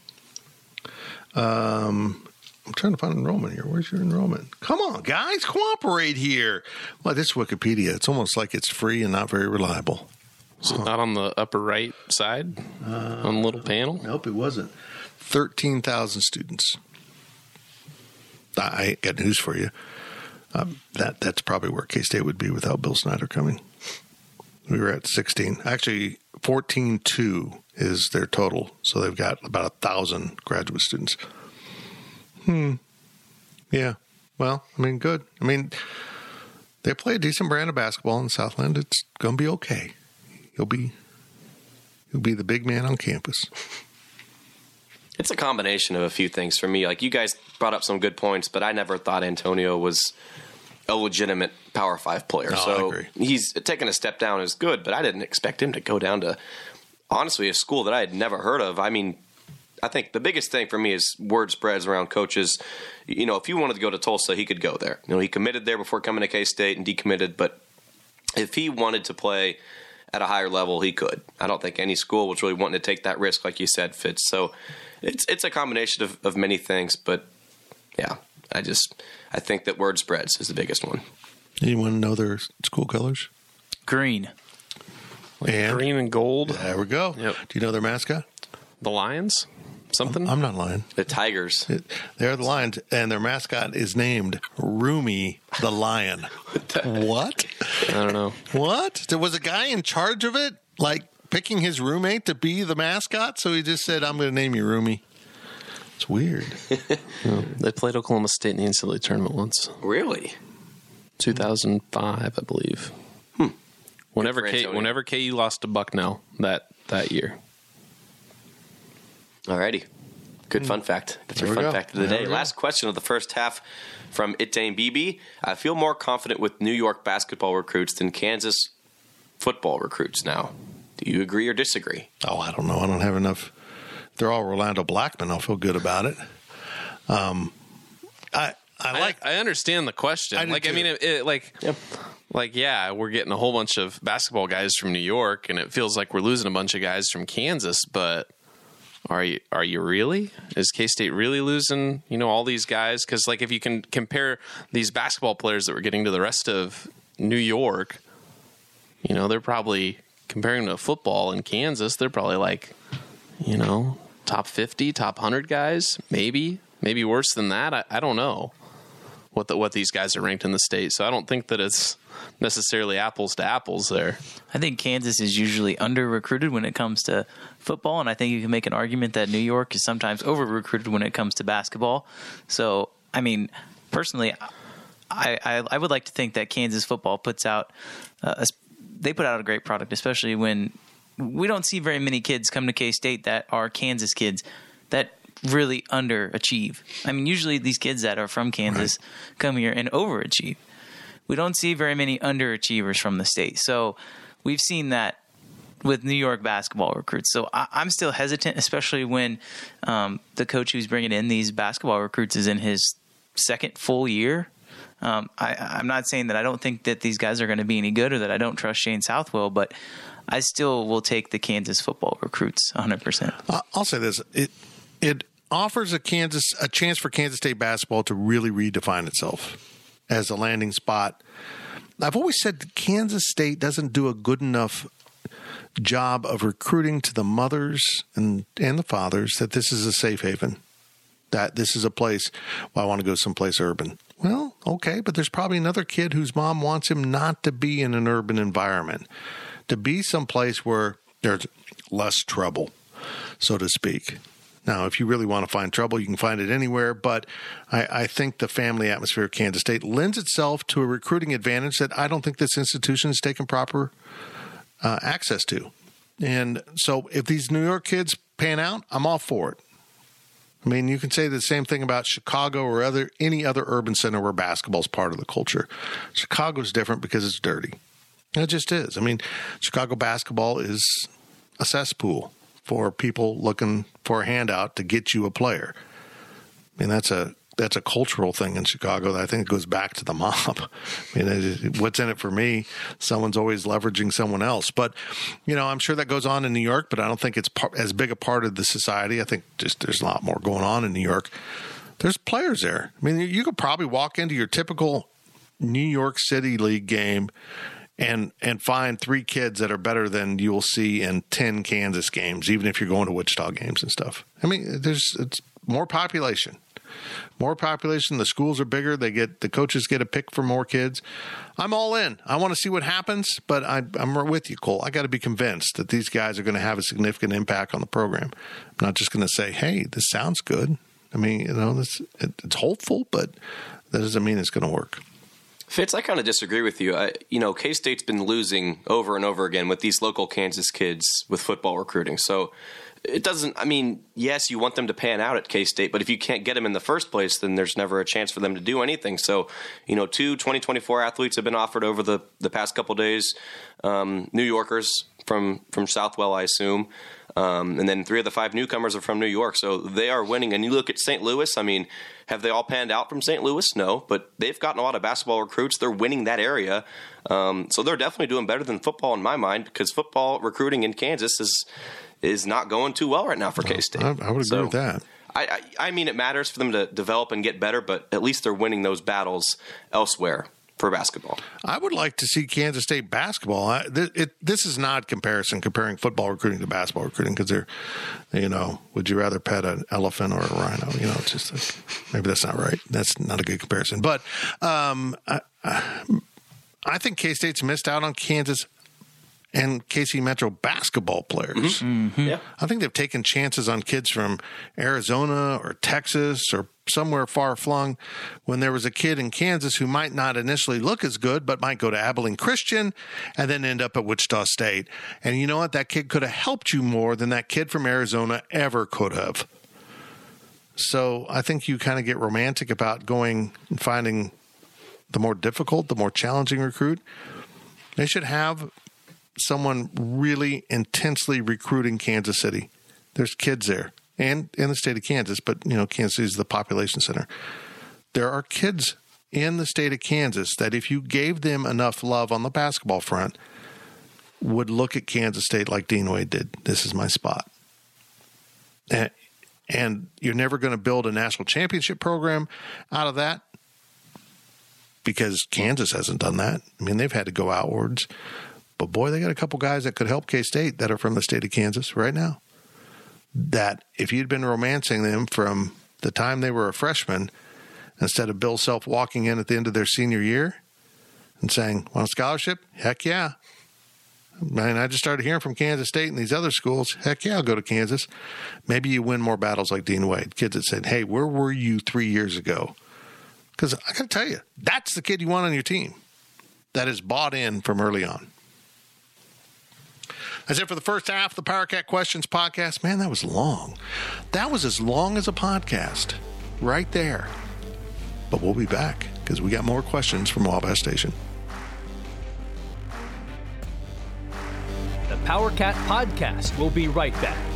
Um, I'm trying to find enrollment here. Where's your enrollment? Come on, guys, cooperate here. Well, this Wikipedia, it's almost like it's free and not very reliable. So not on the upper right side on the little panel. Nope, it wasn't. Thirteen thousand students. I got news for you. Um, that that's probably where K State would be without Bill Snyder coming. We were at sixteen. Actually, fourteen two is their total. So they've got about a thousand graduate students. Hmm. Yeah. Well, I mean, good. I mean, they play a decent brand of basketball in Southland. It's going to be okay. He'll be he'll be the big man on campus. It's a combination of a few things for me. Like you guys brought up some good points, but I never thought Antonio was a legitimate Power Five player. No, so he's taken a step down is good, but I didn't expect him to go down to honestly a school that I had never heard of. I mean, I think the biggest thing for me is word spreads around coaches. You know, if he wanted to go to Tulsa, he could go there. You know, he committed there before coming to K State and decommitted, but if he wanted to play at a higher level, he could. I don't think any school was really wanting to take that risk, like you said, Fitz. So it's it's a combination of, of many things, but yeah, I just I think that word spreads is the biggest one. Anyone know their school colors? Green. And Green and gold. there we go. Yep. Do you know their mascot? The Lions. Something. I'm not lying. The Tigers. It- They're the Lions, and their mascot is named Roomie the Lion. what? I don't know. What? There was a guy in charge of it, like picking his roommate to be the mascot, so he just said, I'm going to name you Roomie. It's weird. They played Oklahoma State in the NCAA tournament once. Really? 2005, I believe. Hmm. Whenever for K, whenever KU lost to Bucknell that that year. Alrighty. Good hmm. fun fact. That's your There we fun go. fact of the There day. Last question of the first half from Itane BB. I feel more confident with New York basketball recruits than Kansas football recruits now. Do you agree or disagree? Oh, I don't know. I don't have enough. If they're all Rolando Blackman. I'll feel good about it. Um, I I like. I, I understand the question. I do like I mean, it, it, like, like yeah, we're getting a whole bunch of basketball guys from New York, and it feels like we're losing a bunch of guys from Kansas. But are you are you really? Is K State really losing? You know, all these guys? Because like, if you can compare these basketball players that we're getting to the rest of New York, you know, they're probably comparing to football in Kansas. They're probably like, you know, top fifty, top hundred guys, maybe, maybe worse than that. I, I don't know what the, what these guys are ranked in the state. So I don't think that it's necessarily apples to apples there. I think Kansas is usually under recruited when it comes to football, and I think you can make an argument that New York is sometimes over recruited when it comes to basketball. So I mean, personally, I, I, I would like to think that Kansas football puts out uh, a, they put out a great product, especially when we don't see very many kids come to K State that are Kansas kids that really underachieve. I mean, usually these kids that are from Kansas right. come here and overachieve. We don't see very many underachievers from the state. So we've seen that with New York basketball recruits. So I, am still hesitant, especially when um, the coach who's bringing in these basketball recruits is in his second full year. Um, I, am not saying that I don't think that these guys are going to be any good or that I don't trust Shane Southwell, but I still will take the Kansas football recruits 100. percent I'll say this: it it offers a Kansas a chance for Kansas State basketball to really redefine itself as a landing spot. I've always said Kansas State doesn't do a good enough job of recruiting to the mothers and and the fathers that this is a safe haven, that this is a place. Well, I want to go someplace urban. Well, okay, but there's probably another kid whose mom wants him not to be in an urban environment, to be someplace where there's less trouble, so to speak. Now, if you really want to find trouble, you can find it anywhere. But I, I, think the family atmosphere of Kansas State lends itself to a recruiting advantage that I don't think this institution has taken proper uh, access to. And so, if these New York kids pan out, I'm all for it. I mean, you can say the same thing about Chicago or other any other urban center where basketball is part of the culture. Chicago's different because it's dirty. It just is. I mean, Chicago basketball is a cesspool for people looking for a handout to get you a player. I mean, that's a that's a cultural thing in Chicago that I think goes back to the mob. I mean, what's in it for me? Someone's always leveraging someone else. But, you know, I'm sure that goes on in New York, but I don't think it's par- as big a part of the society. I think just there's a lot more going on in New York. There's players there. I mean, you could probably walk into your typical New York City League game and and find three kids that are better than you'll see in 10 Kansas games, even if you're going to Wichita games and stuff. I mean, there's it's more population more population. The schools are bigger. They get the coaches get a pick for more kids. I'm all in. I want to see what happens, but I, am with you, Cole. I got to be convinced that these guys are going to have a significant impact on the program. I'm not just going to say, "Hey, this sounds good." I mean, you know, this it, it's hopeful, but that doesn't mean it's going to work. Fitz, I kind of disagree with you. I, you know, K State's been losing over and over again with these local Kansas kids with football recruiting. So it doesn't. I mean, yes, you want them to pan out at K State, but if you can't get them in the first place, then there's never a chance for them to do anything. So, you know, two 2024 athletes have been offered over the the past couple days. Um, New Yorkers from from Southwell, I assume. Um, and then three of the five newcomers are from New York, so they are winning. And you look at St. Louis. I mean, have they all panned out from St. Louis? No, but they've gotten a lot of basketball recruits. They're winning that area, um, so they're definitely doing better than football in my mind because football recruiting in Kansas is is not going too well right now for K State. I, I, would agree so, with that. I, I, I mean, it matters for them to develop and get better, but at least they're winning those battles elsewhere for basketball. I would like to see Kansas State basketball. I, th- it, this is not comparison comparing football recruiting to basketball recruiting because they're, you know, would you rather pet an elephant or a rhino? You know, it's just a, maybe that's not right. That's not a good comparison. But um, I, I think K State's missed out on Kansas and KC Metro basketball players. Mm-hmm. Mm-hmm. Yeah. I think they've taken chances on kids from Arizona or Texas or somewhere far flung when there was a kid in Kansas who might not initially look as good, but might go to Abilene Christian and then end up at Wichita State. And you know what? That kid could have helped you more than that kid from Arizona ever could have. So I think you kind of get romantic about going and finding the more difficult, the more challenging recruit. They should have someone really intensely recruiting Kansas City. There's kids there and in the state of Kansas, but you know, Kansas is the population center. There are kids in the state of Kansas that if you gave them enough love on the basketball front, would look at Kansas State like Dean Wade did. This is my spot. And, and you're never going to build a national championship program out of that because Kansas hasn't done that. I mean, they've had to go outwards. But boy, they got a couple guys that could help K State that are from the state of Kansas right now. That if you'd been romancing them from the time they were a freshman, instead of Bill Self walking in at the end of their senior year and saying, Want a scholarship? Heck yeah. Man, I just started hearing from Kansas State and these other schools. Heck yeah, I'll go to Kansas. Maybe you win more battles like Dean Wade. Kids that said, Hey, where were you three years ago Because I got to tell you, that's the kid you want on your team that is bought in from early on. That's it for the first half of the Power Cat Questions podcast. Man, that was long. That was as long as a podcast right there. But we'll be back because we got more questions from Wabash Station. The Power Cat Podcast will be right back.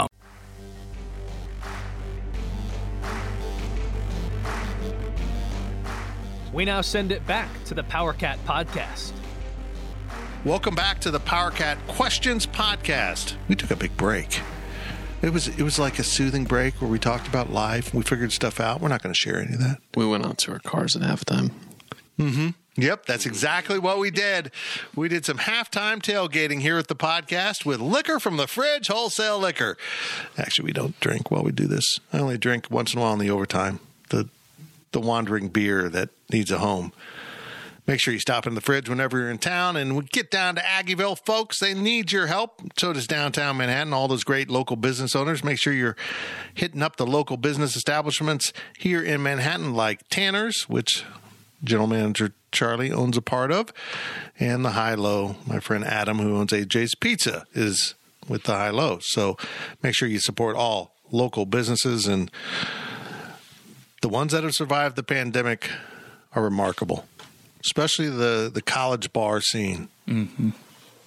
We now send it back to the Power Cat Podcast. Welcome back to the Power Cat Questions podcast. We took a big break. It was it was like a soothing break where we talked about life. We figured stuff out. We're not going to share any of that. We went out to our cars at halftime. Mhm. Yep, that's exactly what we did. We did some halftime tailgating here at the podcast with liquor from the fridge, wholesale liquor. Actually, we don't drink while we do this. I only drink once in a while in the overtime. The the wandering beer that needs a home. Make sure you stop in the fridge whenever you're in town and we get down to Aggieville, folks. They need your help. So does downtown Manhattan, all those great local business owners. Make sure you're hitting up the local business establishments here in Manhattan, like Tanner's, which general manager Charlie owns a part of, and the High Low. My friend Adam, who owns AJ's Pizza, is with the High Low. So make sure you support all local businesses and the ones that have survived the pandemic are remarkable, especially the the college bar scene. Mm-hmm.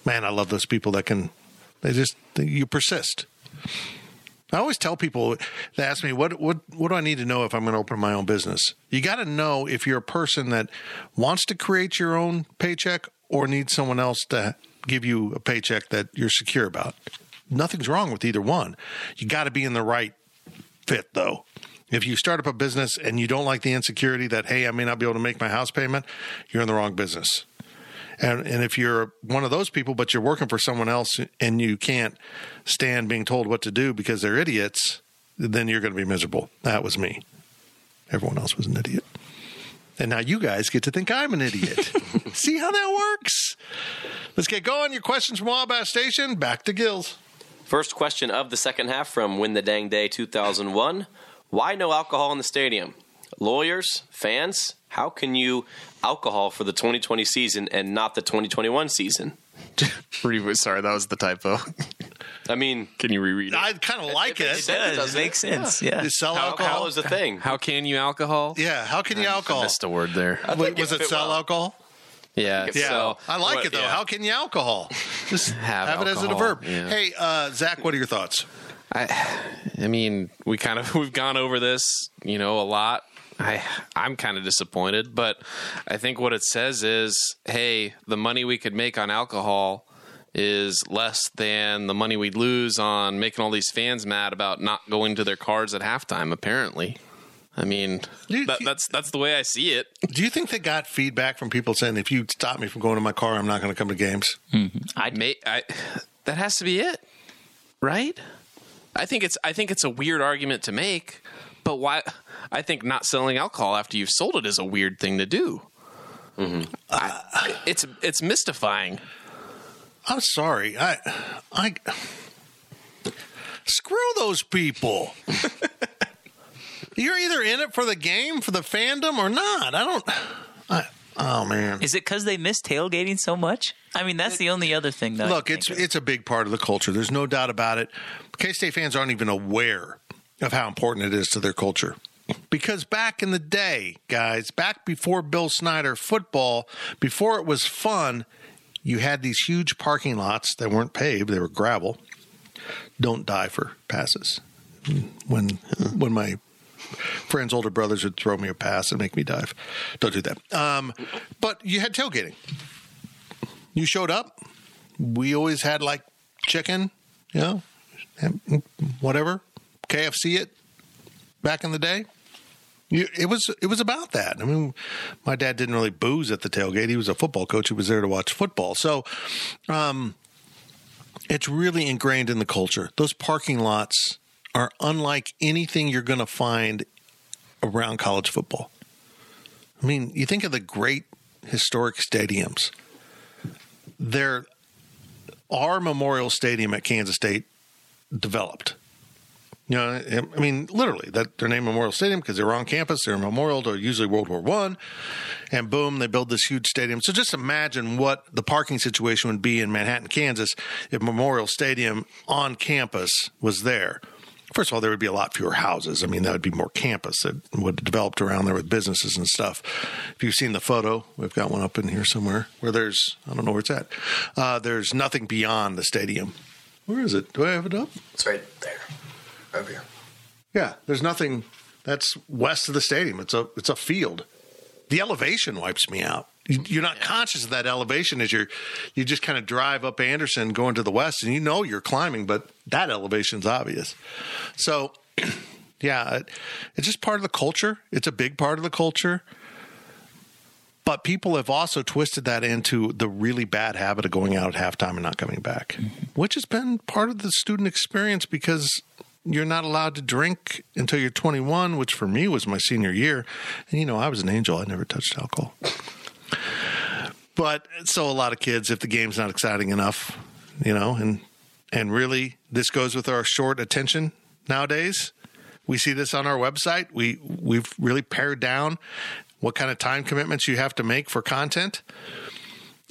Man, I love those people that can. They just they, you persist. I always tell people they ask me what what what do I need to know if I'm going to open my own business. You got to know if you're a person that wants to create your own paycheck or needs someone else to give you a paycheck that you're secure about. Nothing's wrong with either one. You got to be in the right fit though. If you start up a business and you don't like the insecurity that, hey, I may not be able to make my house payment, you're in the wrong business. And, and if you're one of those people, but you're working for someone else and you can't stand being told what to do because they're idiots, then you're going to be miserable. That was me. Everyone else was an idiot. And now you guys get to think I'm an idiot. See how that works? Let's get going. Your questions from Wabash Station. Back to Gills. First question of the second half from Win the Dang Day 2001. Why no alcohol in the stadium? Lawyers, fans, how can you alcohol for the 2020 season and not the 2021 season? Sorry, that was the typo. I mean, Can you reread it? I kind of like it. It does doesn't make sense. Yeah. You sell How alcohol? alcohol is a thing. How can you alcohol? yeah, how can you I alcohol? missed a word there. I Wait, was it it sell well. alcohol? Yeah. Yeah, So, I like what- it though. yeah. How can you alcohol? Just have, Have it as a alcohol, verb. yeah. Hey, uh, Zach, what are your thoughts? I, I mean, we kind of we've gone over this, you know, a lot. I I'm kind of disappointed, but I think what it says is, hey, the money we could make on alcohol is less than the money we'd lose on making all these fans mad about not going to their cars at halftime. Apparently, I mean, You- that, that's that's the way I see it. Do you think they got feedback from people saying, if you stop me from going to my car, I'm not going to come to games? Mm-hmm. I'd, May, I, that has to be it, right? I think it's I think it's a weird argument to make, but why? I think not selling alcohol after you've sold it is a weird thing to do. Mm-hmm. I, it's it's mystifying. I'm sorry. I, I, screw those people. You're either in it for the game, for the fandom, or not. I don't. I, oh man. Is it because they miss tailgating so much? I mean, that's the only other thing that. Look, it's of. it's a big part of the culture. There's no doubt about it. K State fans aren't even aware of how important it is to their culture. Because back in the day, guys, back before Bill Snyder football, before it was fun, you had these huge parking lots that weren't paved, they were gravel. Don't die for passes. When when my friends' older brothers would throw me a pass and make me dive. Don't do that. Um, but you had tailgating. You showed up. We always had like chicken, you know, whatever, KFC it back in the day. It was it was about that. I mean, my dad didn't really booze at the tailgate. He was a football coach. He was there to watch football. So, um, it's really ingrained in the culture. Those parking lots are unlike anything you're going to find around college football. I mean, you think of the great historic stadiums. There, our Memorial Stadium at Kansas State developed. You know, I mean, literally, that they're named Memorial Stadium because they were on campus. They're memorial to usually World War One, and boom, they build this huge stadium. So just imagine what the parking situation would be in Manhattan, Kansas, if Memorial Stadium on campus was there. First of all, there would be a lot fewer houses. I mean, that would be more campus that would have developed around there with businesses and stuff. If you've seen the photo, we've got one up in here somewhere where there's, I don't know where it's at. Uh, there's nothing beyond the stadium. Where is it? Do I have it up? It's right there. Over here. Yeah, there's nothing that's west of the stadium. It's a it's a field. The elevation wipes me out. You- You're not conscious of that elevation as you're you just kind of drive up Anderson going to the west, and you know you're climbing, but that elevation's obvious. So, yeah, it, it's just part of the culture. It's a big part of the culture. But people have also twisted that into the really bad habit of going out at halftime and not coming back, mm-hmm. which has been part of the student experience because you're not allowed to drink until you're 21, which for me was my senior year. And, you know, I was an angel, I never touched alcohol. But so a lot of kids, if the game's not exciting enough, you know, and and really this goes with our short attention nowadays. We see this on our website. We we've really pared down what kind of time commitments you have to make for content.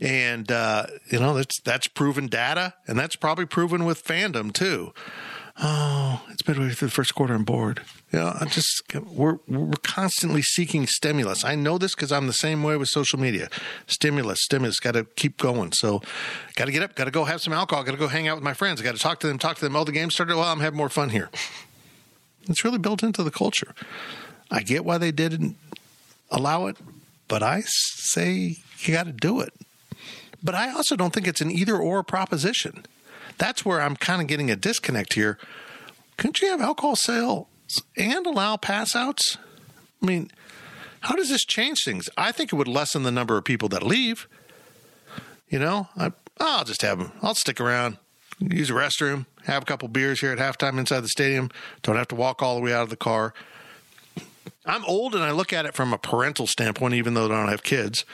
And uh, you know, that's that's proven data and that's probably proven with fandom too. Oh, it's midway through the first quarter. Bored. You know, I just we're we're constantly seeking stimulus. I know this because I'm the same way with social media. Stimulus, stimulus. Got to keep going. So, got to get up. Got to go have some alcohol. Got to go hang out with my friends. Got to talk to them. Talk to them. Oh, the game started. Well, I'm having more fun here. It's really built into the culture. I get why they didn't allow it, but I say you got to do it. But I also don't think it's an either or proposition. That's where I'm kind of getting a disconnect here. Couldn't you have alcohol sales and allow pass outs? I mean, how does this change things? I think it would lessen the number of people that leave. You know, I, I'll just have them. I'll stick around, use a restroom, have a couple beers here at halftime inside the stadium. Don't have to walk all the way out of the car. I'm old and I look at it from a parental standpoint, even though I don't have kids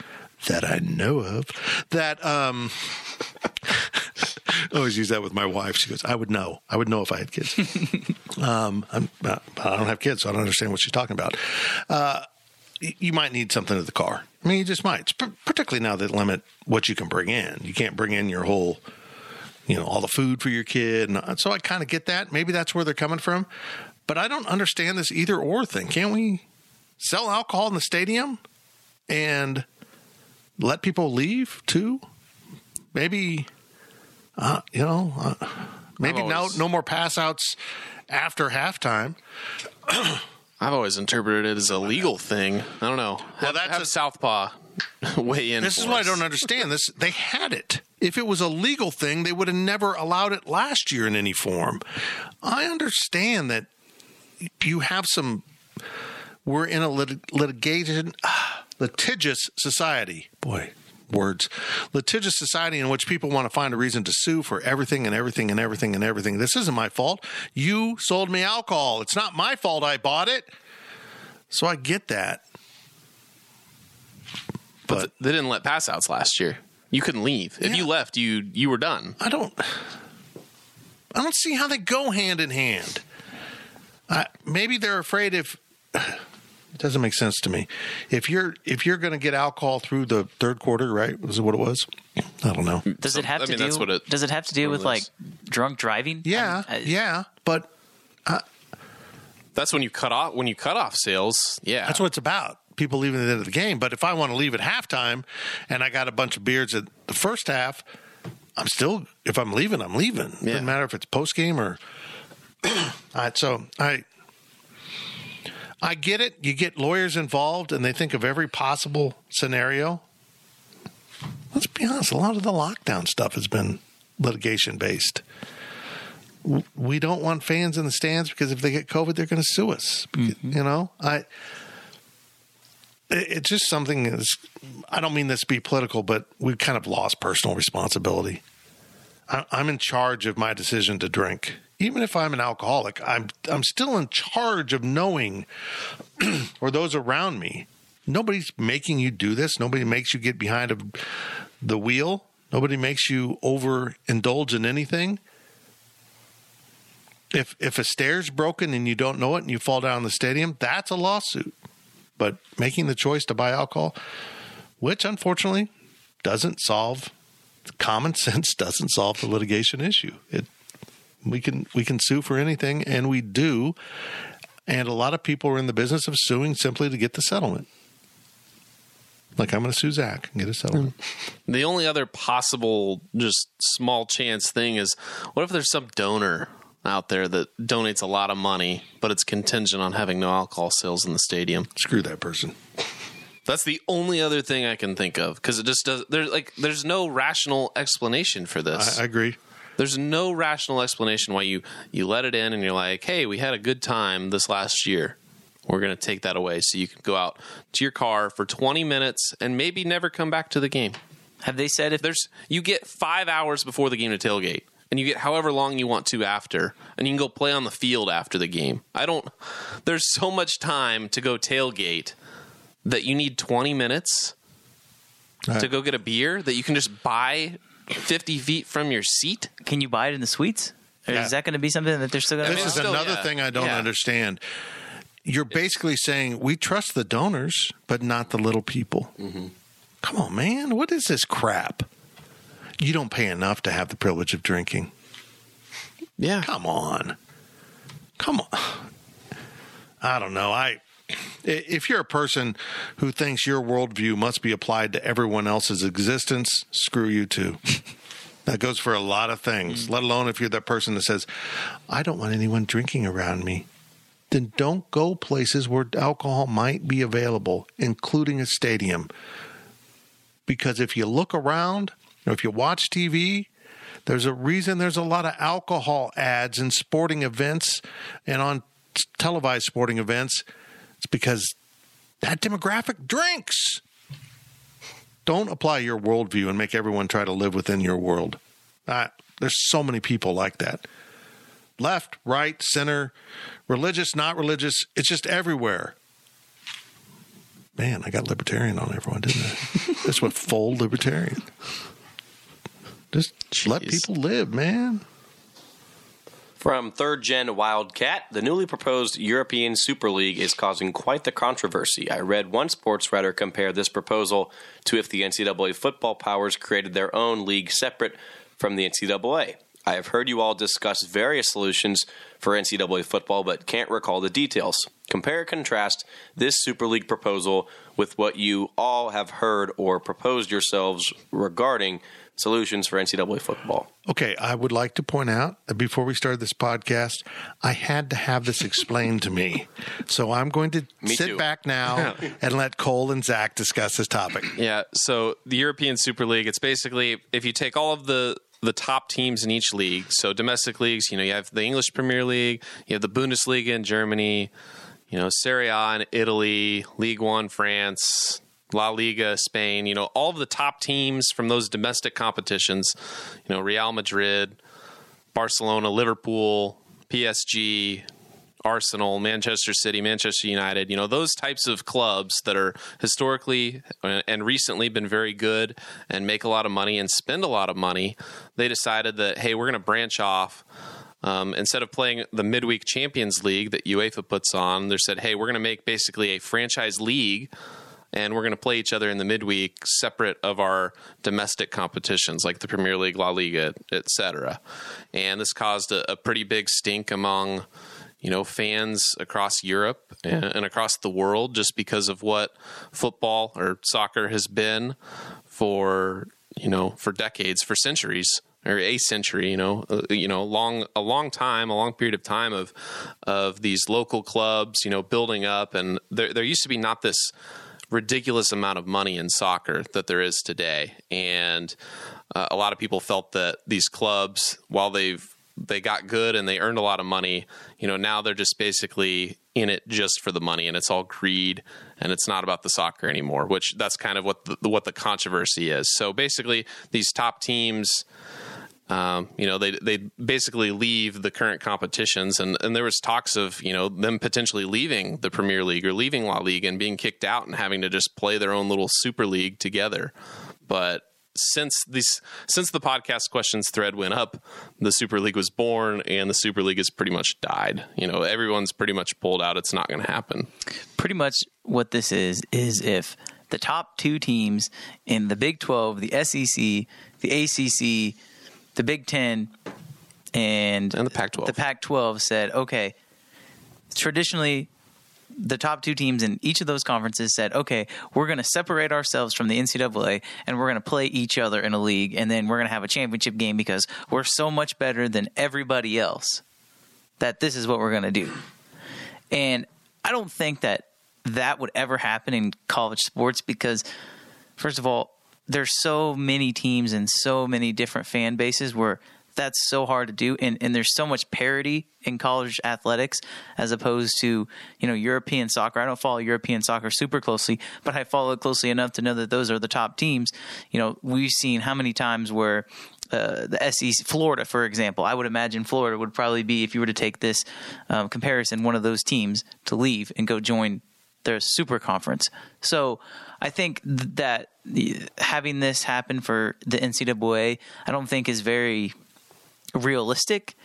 that I know of. That um, I always use that with my wife. She goes, "I would know. I would know if I had kids." um, I'm, uh, I don't have kids, so I don't understand what she's talking about. Uh, you might need something in the car. I mean, you just might, particularly now that limit what you can bring in. You can't bring in your whole, you know, all the food for your kid. And uh, so I kind of get that. Maybe that's where they're coming from. But I don't understand this either or thing. Can't we sell alcohol in the stadium and let people leave too? Maybe, uh, you know, uh, maybe I've no, no more pass outs after halftime. I've always interpreted it as a legal thing. I don't know. Have, that's have a- Southpaw way in. This is for what I don't understand. This they had it. If it was a legal thing, they would have never allowed it last year in any form. I understand that you have some. We're in a lit- litigation, ah, litigious society. Boy, words. Litigious society in which people want to find a reason to sue for everything and everything and everything and everything. This isn't my fault. You sold me alcohol. It's not my fault I bought it. So I get that. But they didn't let pass outs last year. You couldn't leave. If you left, you you were done. I don't. I don't see how they go hand in hand. Uh, maybe they're afraid if doesn't make sense to me. If you're if you're going to get alcohol through the third quarter, right? Was it what it was? I don't know. Does it have I to mean, do? that's what it- does it have to do with it like drunk driving? Yeah, I- I- yeah, but uh, That's when you cut off when you cut off sales. Yeah, That's what it's about. People leaving at the end of the game. But if I want to leave at halftime and I got a bunch of beards at the first half, I'm still if I'm leaving, I'm leaving. Yeah. Doesn't matter if it's post game or All right, so I I get it. You get lawyers involved and they think of every possible scenario. Let's be honest, a lot of the lockdown stuff has been litigation based. We don't want fans in the stands because if they get COVID, they're going to sue us. Mm-hmm. You know, I it's just something Is, I don't mean this to be political, but we've kind of lost personal responsibility. I- I'm in charge of my decision to drink. Even if I'm an alcoholic, I'm I'm still in charge of knowing or those around me. Nobody's making you do this. Nobody makes you get behind a, the wheel. Nobody makes you overindulge in anything. If if a stair's broken and you don't know it and you fall down the stadium, that's a lawsuit. But making the choice to buy alcohol, which unfortunately doesn't solve common sense doesn't solve the litigation issue. It we can we can sue for anything and we do. And a lot of people are in the business of suing simply to get the settlement. Like I'm going to sue Zach and get a settlement. The only other possible, just small chance thing is what if there's some donor out there that donates a lot of money, but it's contingent on having no alcohol sales in the stadium? Screw that person. That's the only other thing I can think of because it just does. There's like there's no rational explanation for this. I, I agree. There's no rational explanation why you you let it in and you're like, hey, we had a good time this last year. We're going to take that away so you can go out to your car for 20 minutes and maybe never come back to the game. Have they said if There's you get five hours before the game to tailgate, and you get however long you want to after, and you can go play on the field after the game. I don't. There's so much time to go tailgate that you need 20 minutes to go get a beer that you can just buy 50 feet from your seat. can you buy it in the suites? Or Yeah. is that going to be something that they're still going to? This is still, another yeah. thing I don't Yeah. understand. You're basically saying we trust the donors, but not the little people. Mm-hmm. Come on, man. What is this crap? You don't pay enough to have the privilege of drinking. Yeah. Come on. Come on. I don't know. I if you're a person who thinks your worldview must be applied to everyone else's existence, screw you too. That goes for a lot of things, mm. let alone if you're that person that says, I don't want anyone drinking around me. Then don't go places where alcohol might be available, including a stadium. Because if you look around, or if you watch TV, there's a reason there's a lot of alcohol ads in sporting events and on televised sporting events. It's because that demographic drinks. Don't apply your worldview and make everyone try to live within your world. Uh, there's so many people like that. Left, right, center, religious, not religious. It's just everywhere. Man, I got libertarian on everyone, didn't I? That's what full libertarian. Just let people live, man. From third gen Wildcat, the newly proposed European Super League is causing quite the controversy. I read one sports writer compare this proposal to if the NCAA football powers created their own league separate from the NCAA. I have heard you all discuss various solutions for NCAA football, but can't recall the details. Compare and contrast this Super League proposal with what you all have heard or proposed yourselves regarding solutions for NCAA football. Okay, I would like to point out that before we started this podcast, I had to have this explained to me. So I'm going to Me sit too. back now and let Cole and Zach discuss this topic. Yeah. So the European Super League, it's basically if you take all of the the top teams in each league. So domestic leagues, you know, you have the English Premier League, you have the Bundesliga in Germany, you know, Serie A in Italy, League One France, La Liga Spain. You know, all of the top teams from those domestic competitions. You know, Real Madrid, Barcelona, Liverpool, PSG, Arsenal, Manchester City, Manchester United, you know, those types of clubs that are historically and recently been very good and make a lot of money and spend a lot of money, they decided that, hey, we're going to branch off. Um, instead of playing the midweek Champions League that UEFA puts on, they said, hey, we're going to make basically a franchise league and we're going to play each other in the midweek separate of our domestic competitions like the Premier League, La Liga, et cetera. And this caused a, a pretty big stink among you know fans across Europe and, and across the world just because of what football or soccer has been for you know for decades, for centuries or a century, you know, uh, you know, long a long time, a long period of time of of these local clubs, you know, building up, and there there used to be not this ridiculous amount of money in soccer that there is today, and uh, a lot of people felt that these clubs, while they've they got good and they earned a lot of money, you know, now they're just basically in it just for the money, and it's all greed, and it's not about the soccer anymore. Which that's kind of what the, what the controversy is. So basically, these top teams um, you know, they they basically leave the current competitions, and, and there was talks of you know them potentially leaving the Premier League or leaving La Liga and being kicked out and having to just play their own little Super League together. But since these since the podcast questions thread went up, the Super League was born, and the Super League has pretty much died. You know, everyone's pretty much pulled out. It's not going to happen. Pretty much what this is is if the top two teams in the Big Twelve, the SEC, the ACC the Big Ten and, and the Pac-12. The Pac-12 said, okay, traditionally the top two teams in each of those conferences said, okay, we're going to separate ourselves from the NCAA and we're going to play each other in a league and then we're going to have a championship game because we're so much better than everybody else that this is what we're going to do. And I don't think that that would ever happen in college sports because, first of all, there's so many teams and so many different fan bases where that's so hard to do and, and there's so much parity in college athletics as opposed to you know european soccer i don't follow european soccer super closely but i follow it closely enough to know that those are the top teams you know we've seen how many times where uh, the SEC, Florida, for example. I would imagine Florida would probably be, if you were to take this um, comparison, one of those teams to leave and go join their super conference. So I think th- that having this happen for the NCAA, I don't think is very realistic,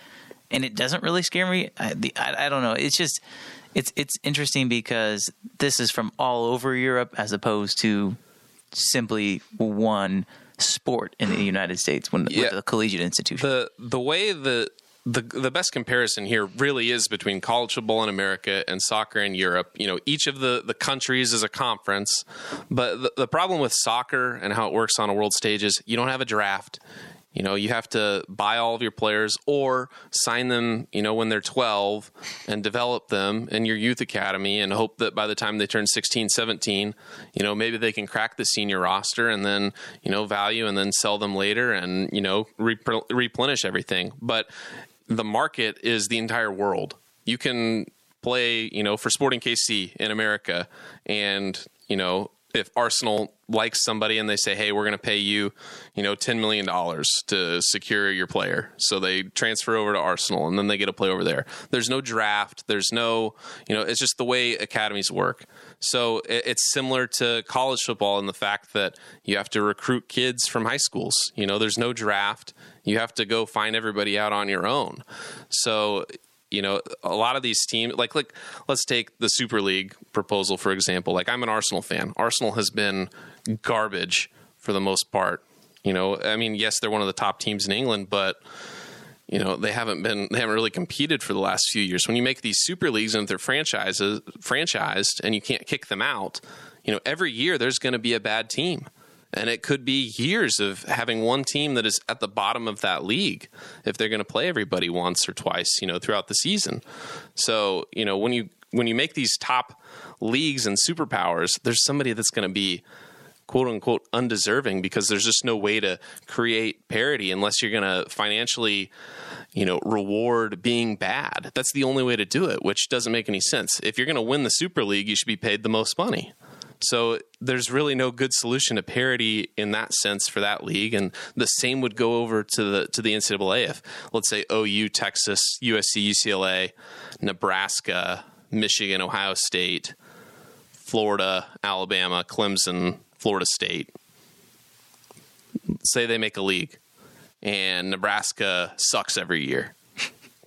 and it doesn't really scare me. I, I, I don't know. It's just it's it's interesting because this is from all over Europe as opposed to simply one sport in the United States when yeah. with a collegiate institution. The the way that the the best comparison here really is between college football in America and soccer in Europe. You know, each of the, the countries is a conference, but the, the problem with soccer and how it works on a world stage is you don't have a draft. You know, you have to buy all of your players or sign them, you know, when they're 12 and develop them in your youth academy and hope that by the time they turn 16, 17, you know, maybe they can crack the senior roster and then, you know, value and then sell them later and, you know, replenish everything. But the market is the entire world. You can play, you know, for Sporting KC in America, and you know, if Arsenal likes somebody and they say, "Hey, we're going to pay you, you know, ten million dollars to secure your player," so they transfer over to Arsenal, and then they get to play over there. There's no draft. There's no, you know, it's just the way academies work. So it's similar to college football in the fact that you have to recruit kids from high schools. You know, there's no draft. You have to go find everybody out on your own. So you know a lot of these teams like like let's take the super league proposal for example. Like i'm an arsenal fan. Arsenal has been garbage for the most part. You know i mean yes they're one of the top teams in england but you know they haven't been they haven't really competed for the last few years. When you make these super leagues and they're franchises franchised and you can't kick them out you know every year there's going to be a bad team and it could be years of having one team that is at the bottom of that league if they're going to play everybody once or twice, you know, throughout the season. So, you know, when you when you make these top leagues and superpowers, there's somebody that's going to be quote unquote undeserving because there's just no way to create parity unless you're going to financially you know reward being bad. That's the only way to do it which doesn't make any sense. If you're going to win the super league you should be paid the most money so there's really no good solution to parity in that sense for that league, and the same would go over to the to the NCAA if let's say OU, Texas, USC, UCLA, Nebraska, Michigan, Ohio State, Florida, Alabama, Clemson, Florida State. Say they make a league, and Nebraska sucks every year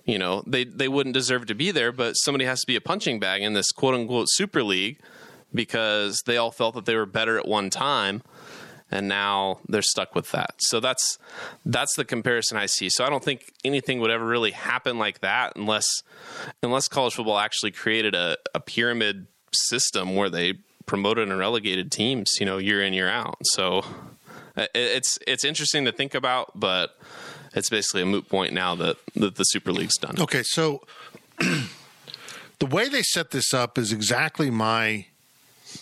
you know they they wouldn't deserve to be there but somebody has to be a punching bag in this quote unquote super league because they all felt that they were better at one time and now they're stuck with that. So that's that's the comparison I see. So I don't think anything would ever really happen like that unless unless college football actually created a, a pyramid system where they promoted and relegated teams, you know, year in year out. So uh, it's it's interesting to think about, but it's basically a moot point now that, that the Super League's done. Okay, so the way they set this up is exactly my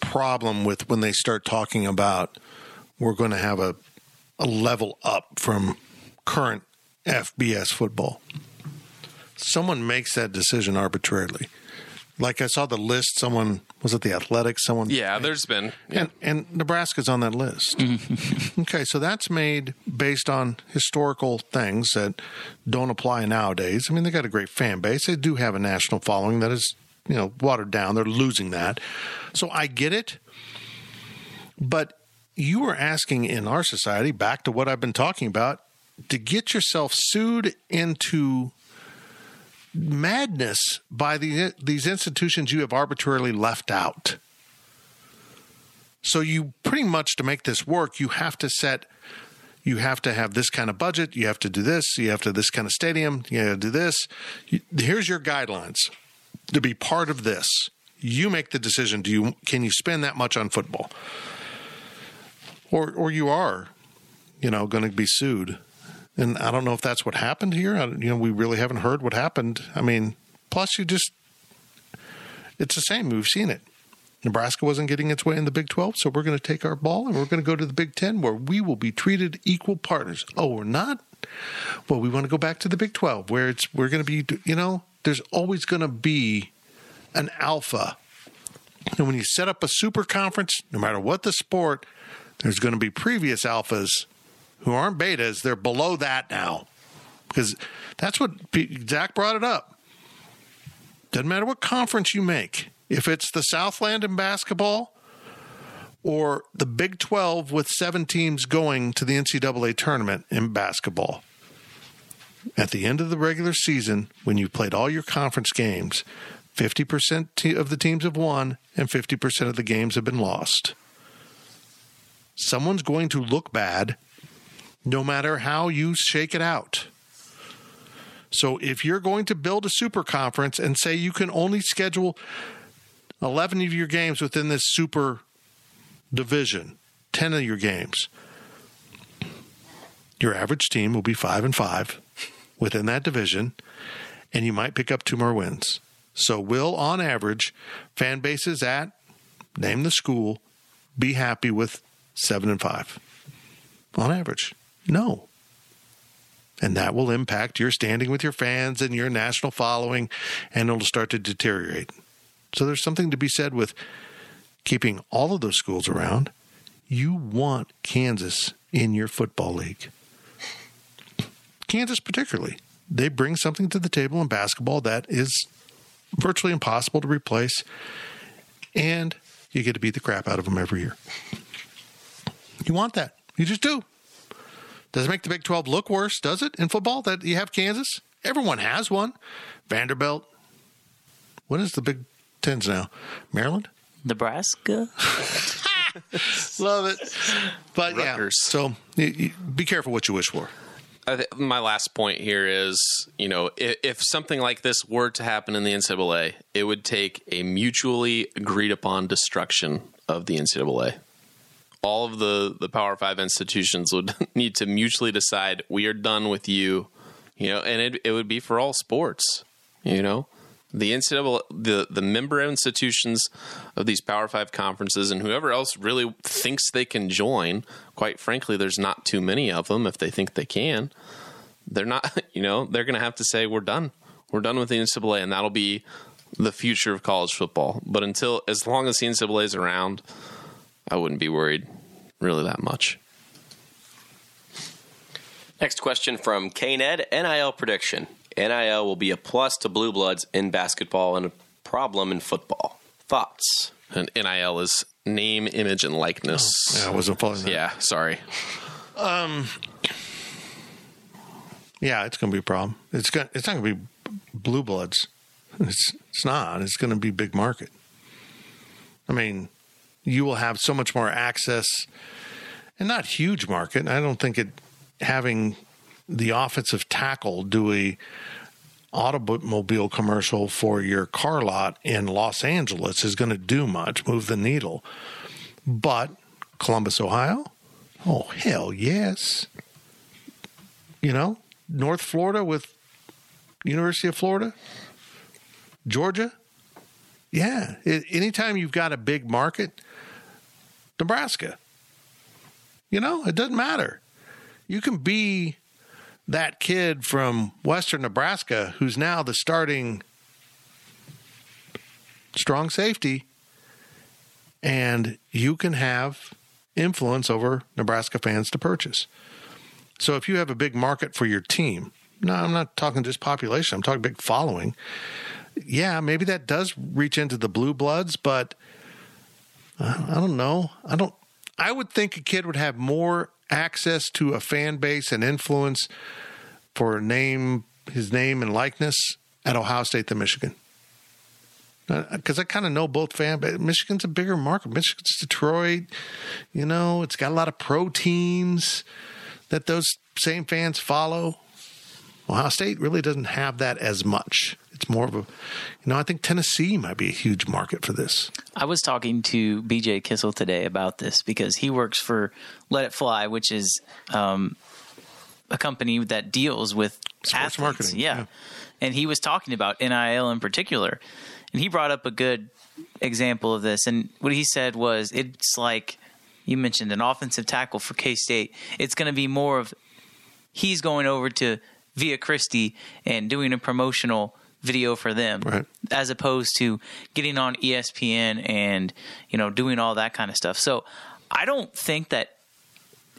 problem with when they start talking about we're going to have a, a level up from current FBS football. Someone makes that decision arbitrarily. Like I saw the list, someone was it the Athletics? Someone, yeah. There's been, yeah. and and Nebraska's on that list. Mm-hmm. okay, so that's made based on historical things that don't apply nowadays. I mean, they got a great fan base. They do have a national following that is you know watered down. They're losing that, so I get it. But you are asking in our society, back to what I've been talking about, to get yourself sued into madness by the, these institutions you have arbitrarily left out. So you pretty much to make this work, you have to set you have to have this kind of budget, you have to do this, you have to this kind of stadium, you have to do this. Here's your guidelines to be part of this. You make the decision. Do you can you spend that much on football? Or or you are, you know, going to be sued and I don't know if that's what happened here. I, you know, we really haven't heard what happened. I mean, plus you just, it's the same. We've seen it. Nebraska wasn't getting its way in the Big 12, so we're going to take our ball and we're going to go to the Big 10 where we will be treated equal partners. Oh, we're not? Well, we want to go back to the Big 12 where it's we're going to be, you know, there's always going to be an alpha. And when you set up a super conference, no matter what the sport, there's going to be previous alphas who aren't betas, they're below that now. Because that's what Zach brought it up. Doesn't matter what conference you make, if it's the Southland in basketball or the Big 12 with seven teams going to the NCAA tournament in basketball. At the end of the regular season, when you played all your conference games, 50% of the teams have won and 50% of the games have been lost. Someone's going to look bad no matter how you shake it out. So if you're going to build a super conference and say you can only schedule 11 of your games within this super division, 10 of your games, your average team will be 5 and 5 within that division and you might pick up two more wins. So will on average fan bases at name the school be happy with 7 and 5 on average. No. And that will impact your standing with your fans and your national following, and it'll start to deteriorate. So there's something to be said with keeping all of those schools around. You want Kansas in your football league. Kansas, particularly. They bring something to the table in basketball that is virtually impossible to replace, and you get to beat the crap out of them every year. You want that. You just do. Does it make the Big 12 look worse, does it, in football that you have Kansas? Everyone has one. Vanderbilt. What is the Big Tens now? Maryland? Nebraska? Love it. But Rutgers. yeah, so be careful what you wish for. My last point here is, you know, if, if, something like this were to happen in the NCAA, it would take a mutually agreed upon destruction of the NCAA all of the the Power Five institutions would need to mutually decide we are done with you, you know, and it it would be for all sports, you know. The NCAA, the the member institutions of these Power Five conferences, and whoever else really thinks they can join. Quite frankly, there's not too many of them. If they think they can, they're not. You know, they're going to have to say we're done. We're done with the NCAA, and that'll be the future of college football. But until as long as the NCAA is around, I wouldn't be worried really that much. Next question from KNED NIL prediction. NIL will be a plus to Blue Bloods in basketball and a problem in football. Thoughts? And NIL is name, image, and likeness. Oh, yeah, I wasn't following that. Yeah, sorry. Um, yeah, it's going to be a problem. It's going. It's not going to be Blue Bloods. It's it's not. It's going to be big market. I mean, you will have so much more access and not huge market. I don't think it having the offensive tackle do a automobile commercial for your car lot in Los Angeles is going to do much, move the needle. But Columbus, Ohio, oh hell yes. You know, North Florida with University of Florida, Georgia. Yeah, it, anytime you've got a big market, Nebraska. You know, it doesn't matter. You can be that kid from Western Nebraska who's now the starting strong safety, and you can have influence over Nebraska fans to purchase. So if you have a big market for your team, no, I'm not talking just population, I'm talking big following. Yeah, maybe that does reach into the blue bloods, but uh, I don't know. I don't. I would think a kid would have more access to a fan base and influence for name, his name and likeness at Ohio State than Michigan. Uh, because I kind of know both fan, but Michigan's a bigger market. Michigan's Detroit, you know, it's got a lot of pro teams that those same fans follow. Ohio State really doesn't have that as much. It's more of a, you know, I think Tennessee might be a huge market for this. I was talking to BJ Kissel today about this because he works for Let It Fly, which is um, a company that deals with Sports athletes. marketing, Yeah. yeah. And he was talking about NIL in particular. And he brought up a good example of this. And what he said was it's like you mentioned an offensive tackle for K State. It's going to be more of he's going over to Via Christi and doing a promotional video for them Right. as opposed to getting on ESPN and you know doing all that kind of stuff. So I don't think that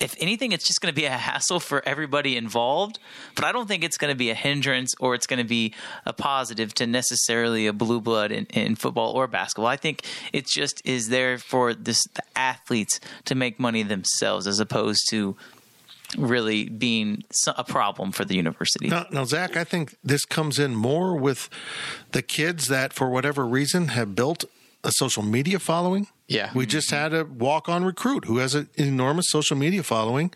if anything it's just going to be a hassle for everybody involved, but I don't think it's going to be a hindrance or it's going to be a positive to necessarily a blue blood in, in football or basketball. I think it just is there for this the athletes to make money themselves as opposed to really being a problem for the university. Now, now, Zach, I think this comes in more with the kids that, for whatever reason, have built a social media following. Yeah. We just had a walk on recruit who has an enormous social media following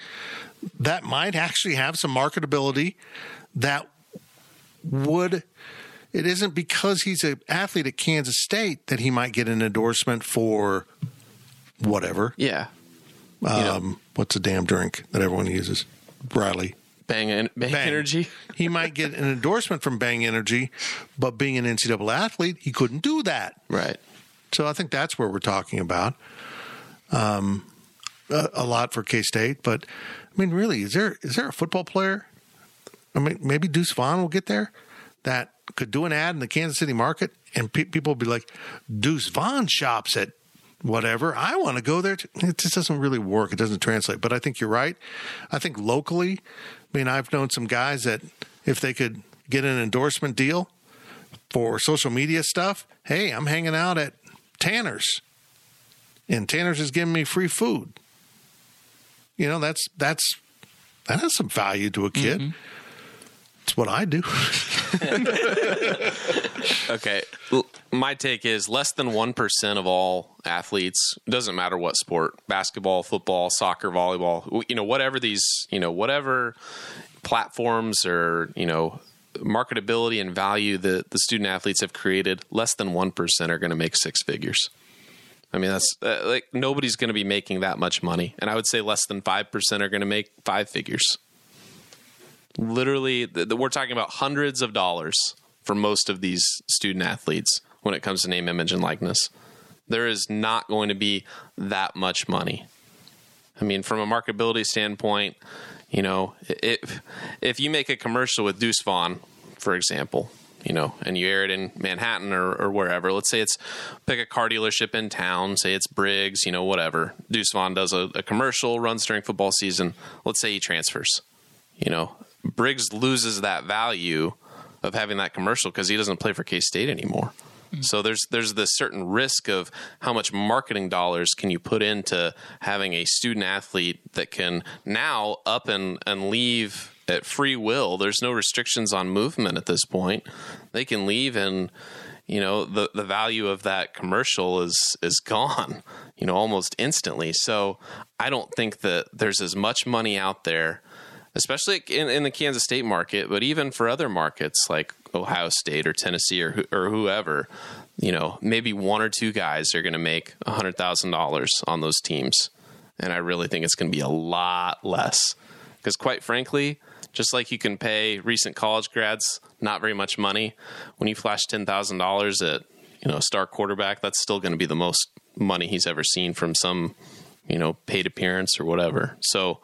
that might actually have some marketability that would. It isn't because he's an athlete at Kansas State that he might get an endorsement for whatever. Yeah. Um, what's the damn drink that everyone uses? Bradley. Bang, en- bang, Bang. energy. He might get an endorsement from Bang Energy, but being an NCAA athlete, he couldn't do that. Right. So I think that's where we're talking about um, a, a lot for K State. But I mean, really, is there is there a football player? I mean, maybe Deuce Vaughn will get there that could do an ad in the Kansas City market, and pe- people will be like, Deuce Vaughn shops at whatever. I want to go there. It just doesn't really work. It doesn't translate. But I think you're right. I think locally, I mean, I've known some guys that if they could get an endorsement deal for social media stuff, hey, I'm hanging out at Tanner's, and Tanner's is giving me free food. You know, that's that's that has some value to a kid. Mm-hmm. It's what I do. Okay. My take is less than 1% of all athletes, doesn't matter what sport, basketball, football, soccer, volleyball, you know, whatever these, you know, whatever platforms or, you know, marketability and value that the student athletes have created, less than 1% are going to make six figures. I mean, that's uh, like nobody's going to be making that much money. And I would say less than 5% are going to make five figures. Literally, we're talking about hundreds of dollars for most of these student athletes when it comes to name, image, and likeness. There is not going to be that much money. I mean, from a marketability standpoint, you know, if if you make a commercial with Deuce Vaughn, for example, you know, and you air it in Manhattan or, or wherever, let's say it's pick a car dealership in town, say it's Briggs, you know, whatever. Deuce Vaughn does a, a commercial, runs during football season. Let's say he transfers. You know, Briggs loses that value of having that commercial because he doesn't play for K State anymore. Mm. So there's there's this certain risk of how much marketing dollars can you put into having a student athlete that can now up and, and leave at free will. There's no restrictions on movement at this point. They can leave and you know the the value of that commercial is is gone you know almost instantly so i don't think that there's as much money out there especially in, in the kansas state market but even for other markets like ohio state or tennessee or, or whoever you know maybe one or two guys are going to make $100000 on those teams. And i really think it's going to be a lot less. Because quite frankly just like you can pay recent college grads not very much money when you flash $10000 at you know a star quarterback that's still going to be the most money he's ever seen from some you know paid appearance or whatever. So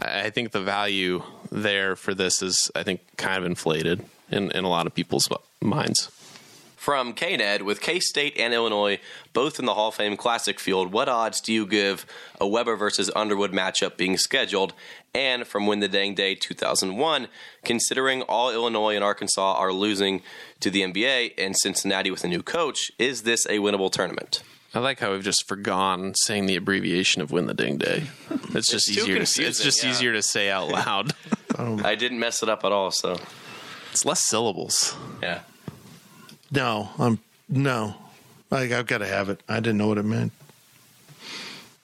i think the value there for this is i think kind of inflated in, in a lot of people's minds From KNED, with K State and Illinois both in the Hall of Fame Classic field, what odds do you give a Weber versus Underwood matchup being scheduled? And from Win the Dang Day 2001, considering all Illinois and Arkansas are losing to the NBA and Cincinnati with a new coach, is this a winnable tournament? I like how we've just forgone saying the abbreviation of Win the Ding Day. It's just It's easier. To, say- it's just yeah. easier to say out loud. Um, I didn't mess it up at all, so it's less syllables. yeah. No, I'm no. Like I've got to have it. I didn't know what it meant.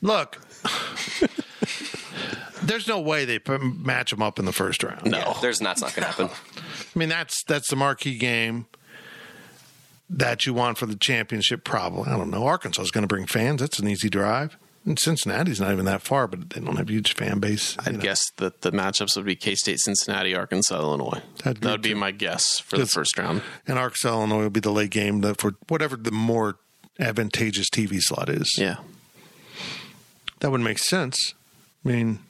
Look, there's no way they put, match them up in the first round. No, there's not. It's not going to happen. I mean that's that's the marquee game that you want for the championship. Probably, I don't know. Arkansas is going to bring fans. That's an easy drive. And Cincinnati's not even that far, but they don't have a huge fan base. I'd guess that the matchups would be K State, Cincinnati, Arkansas, Illinois. That'd that be would be my guess for the first round. And Arkansas, Illinois will be the late game for whatever the more advantageous TV slot is. Yeah. That would make sense. I mean,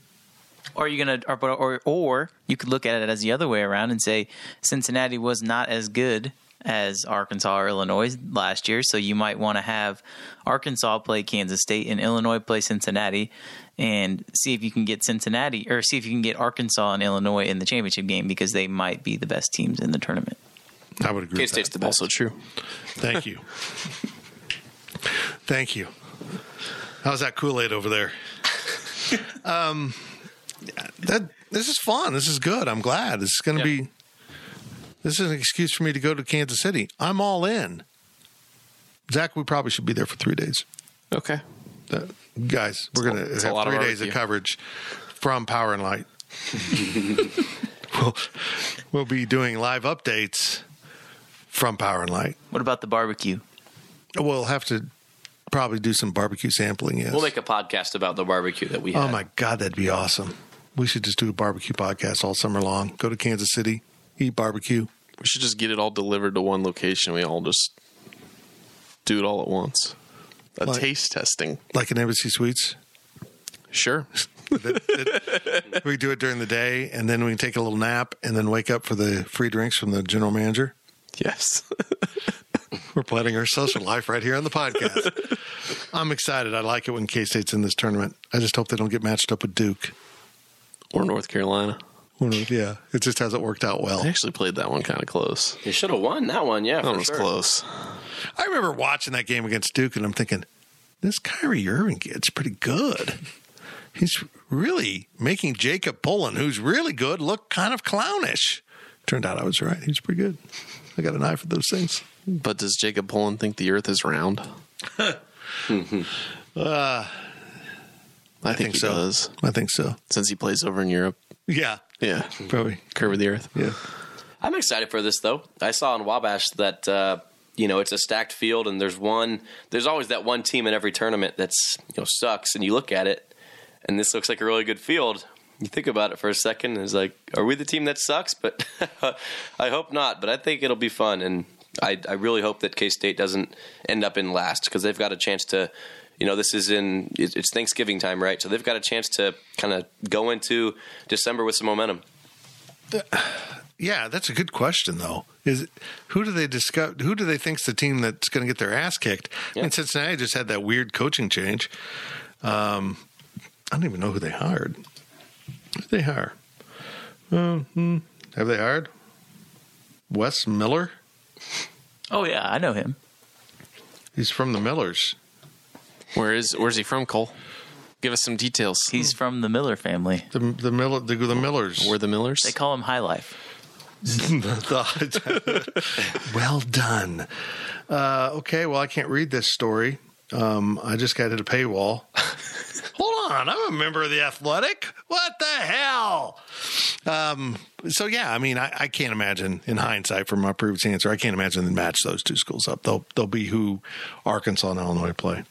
Or you gonna, or, or or you could look at it as the other way around and say Cincinnati was not as good as Arkansas or Illinois last year, so you might want to have Arkansas play Kansas State and Illinois play Cincinnati, and see if you can get Cincinnati or see if you can get Arkansas and Illinois in the championship game because they might be the best teams in the tournament. I would agree. K State's the best. Also true. Thank you. Thank you. How's that Kool Aid over there? um, that this is fun. This is good. I'm glad. This is going to Yeah. be. This is an excuse for me to go to Kansas City. I'm all in. Zach, we probably should be there for three days. Okay. Uh, guys, we're going to have lot of three days of coverage from Power and Light. we'll, we'll be doing live updates from Power and Light. What about the barbecue? We'll have to probably do some barbecue sampling. Yes. We'll make a podcast about the barbecue that we had. oh my God, that'd be awesome. We should just do a barbecue podcast all summer long. Go to Kansas City, eat barbecue. We should just get it all delivered to one location. We all just do it all at once. A Like- taste testing. Like in Embassy Suites. Sure. We do it during the day, and then we can take a little nap, and then wake up for the free drinks from the general manager. Yes. We're planning our social life right here on the podcast. I'm excited. I like it when K State's in this tournament. I just hope they don't get matched up with Duke. or North Carolina. Well, Yeah, it just hasn't worked out well. I actually played that one kind of close. You should have won that one, yeah. That for one was sure. close. I remember watching that game against Duke, and I'm thinking, this Kyrie Irving kid's pretty good. He's really making Jacob Pullen, who's really good, look kind of clownish. Turned out I was right. He's pretty good. I got an eye for those things. But does Jacob Pullen think the Earth is round? Uh, I, think, he so. does, I think so. since he plays over in Europe. Yeah, Yeah, probably. curve of the Earth. Yeah. I'm excited for this though. I saw in Wabash that uh, you know it's a stacked field, and there's one. There's always that one team in every tournament that's you know sucks, and you look at it, and this looks like a really good field. You think about it for a second, and it's like, are we the team that sucks? But I hope not. But I think it'll be fun, and I, I really hope that K State doesn't end up in last because they've got a chance to. You know, this is in it's it's Thanksgiving time, right? So they've got a chance to kind of go into December with some momentum. Yeah, that's a good question though. Is who do they discuss? Who do they think's the team that's going to get their ass kicked? I mean, Cincinnati just had that weird coaching change. Um, I don't even know who they hired. Who they hire? Uh, hmm, have they hired Wes Miller? Oh yeah, I know him. He's from the Millers. Where is Where's he from, Cole? Give us some details. He's from the Miller family. The the Miller the, the Millers. We're the Millers. They call him High Life. well done. Uh, okay, well, I can't read this story. Um, I just got hit a paywall. Hold on, I'm a member of the Athletic. What the hell? Um, so yeah, I mean, I, I can't imagine in hindsight from my previous answer, I can't imagine they match those two schools up. They'll they'll be who Arkansas and Illinois play.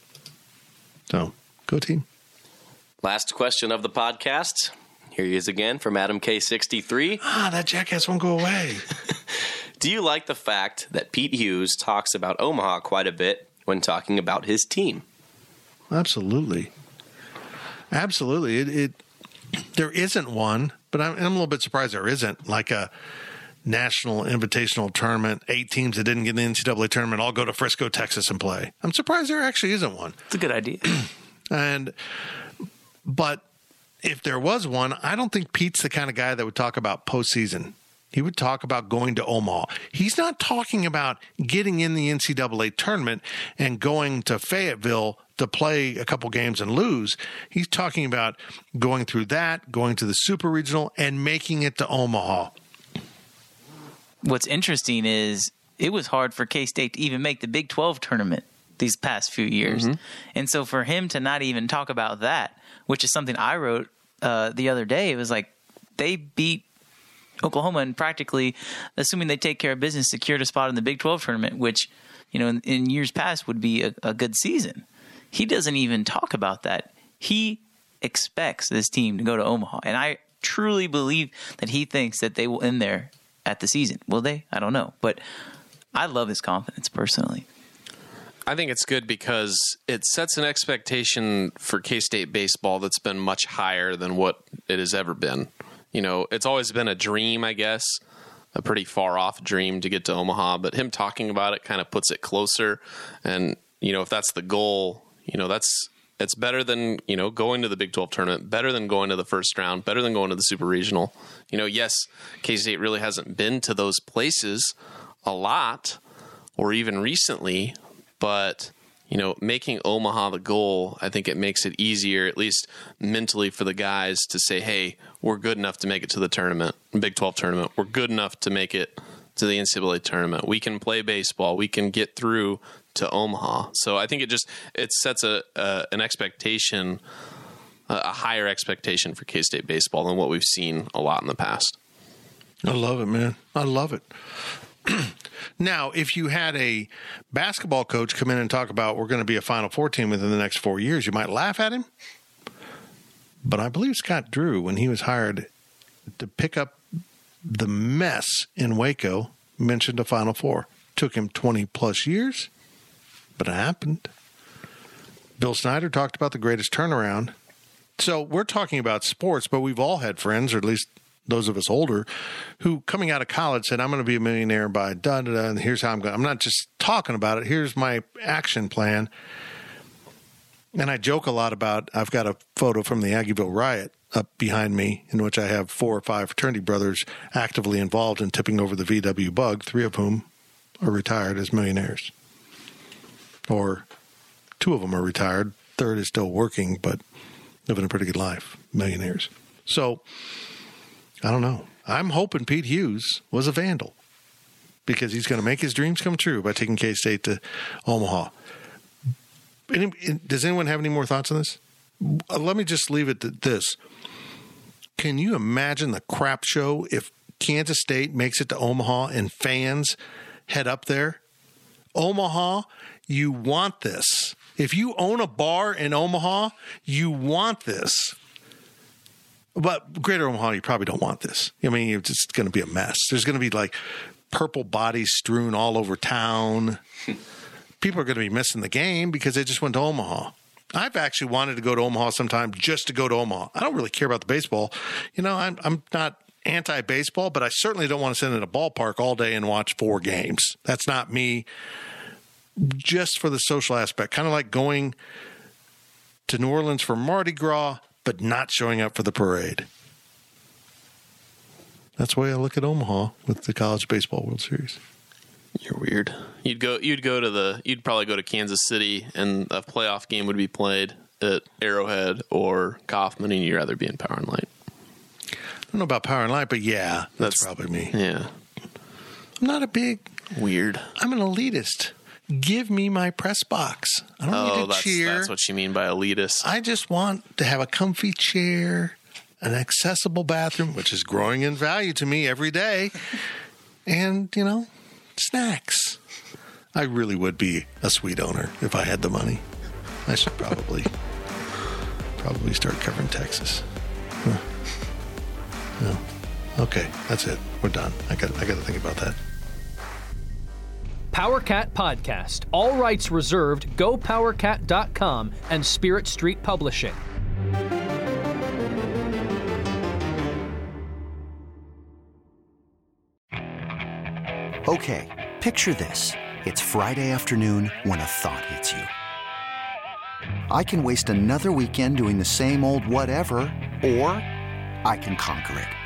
So go team. Last question of the podcast. Here he is again from Adam K63. Ah, that jackass won't go away. Do you like the fact that Pete Hughes talks about Omaha quite a bit when talking about his team? Absolutely. Absolutely. It, it there isn't one, but I'm, I'm a little bit surprised there isn't like a national invitational tournament. Eight teams that didn't get in the NCAA tournament all go to Frisco, Texas, and play. I'm surprised there actually isn't one. It's a good idea. And but if there was one, I don't think Pete's the kind of guy that would talk about postseason. He would talk about going to Omaha. He's not talking about getting in the NCAA tournament and going to Fayetteville to play a couple games and lose. He's talking about going through that, going to the super regional, and making it to Omaha. What's interesting is it was hard for K State to even make the Big 12 tournament these past few years. And so for him to not even talk about that, which is something I wrote uh, the other day, it was like they beat Oklahoma and practically, assuming they take care of business, secured a spot in the Big 12 tournament, which, you know, in, in years past would be a, a good season. He doesn't even talk about that. He expects this team to go to Omaha. And I truly believe that he thinks that they will end there at the season. Will they? I don't know. But I love his confidence personally. I think it's good because it sets an expectation for K State baseball that's been much higher than what it has ever been. You know, it's always been a dream, I guess, a pretty far off dream to get to Omaha, but him talking about it kind of puts it closer. And, you know, if that's the goal, you know, that's it's better than, you know, going to the Big 12 tournament, better than going to the first round, better than going to the Super Regional. You know, yes, K State really hasn't been to those places a lot or even recently, but you know, making Omaha the goal, I think it makes it easier, at least mentally, for the guys to say, "Hey, we're good enough to make it to the tournament, Big Twelve tournament. We're good enough to make it to the NCAA tournament. We can play baseball. We can get through to Omaha." So I think it just it sets a, a an expectation, a, higher expectation for K State baseball than what we've seen a lot in the past. I love it, man. I love it. now, if you had a basketball coach come in and talk about we're going to be a Final Four team within the next four years, you might laugh at him. But I believe Scott Drew, when he was hired to pick up the mess in Waco, mentioned a Final Four. Took him 20 plus years, but it happened. Bill Snyder talked about the greatest turnaround. So we're talking about sports, but we've all had friends, or at least those of us older, who coming out of college said, I'm going to be a millionaire by da da da, and here's how I'm going. I'm not just talking about it. Here's my action plan. And I joke a lot about I've got a photo from the Aggieville riot up behind me, in which I have four or five fraternity brothers actively involved in tipping over the VW bug, three of whom are retired as millionaires. Or two of them are retired, third is still working, but living a pretty good life, millionaires. So I don't know. I'm hoping Pete Hughes was a vandal because he's going to make his dreams come true by taking K State to Omaha. Any, does anyone have any more thoughts on this? Uh, Let me just leave it at this. Can you imagine the crap show if Kansas State makes it to Omaha and fans head up there? Omaha, you want this. If you own a bar in Omaha, you want this. But Greater Omaha, you probably don't want this. I mean, it's just going to be a mess. There's going to be like purple bodies strewn all over town. People are going to be missing the game because they just went to Omaha. I've actually wanted to go to Omaha sometime just to go to Omaha. I don't really care about the baseball. You know, I'm I'm not anti baseball, but I certainly don't want to sit in a ballpark all day and watch four games. That's not me. Just for the social aspect, kind of like going to New Orleans for Mardi Gras, but not showing up for the parade. That's the way I look at Omaha with the College Baseball World Series. You're weird. You'd go. You'd go to the. You'd probably go to Kansas City, and a playoff game would be played at Arrowhead or Kauffman, and you'd rather be in Power and Light. I don't know about Power and Light, but yeah, that's, That's- probably me. Yeah, I'm not a big. weird. I'm an elitist. Give me my press box. I don't Oh, need to that's, cheer. that's what you mean by elitist. I just want to have a comfy chair, an accessible bathroom, which is growing in value to me every day, and, you know, snacks. I really would be a sweet owner if I had the money. I should probably probably start covering Texas. Huh. No. Okay, that's it. We're done. I got I got to think about that. PowerCat Podcast. All rights reserved. GoPowerCat.com and Spirit Street Publishing. Okay, picture this. It's Friday afternoon when a thought hits you. I can waste another weekend doing the same old whatever, or I can conquer it.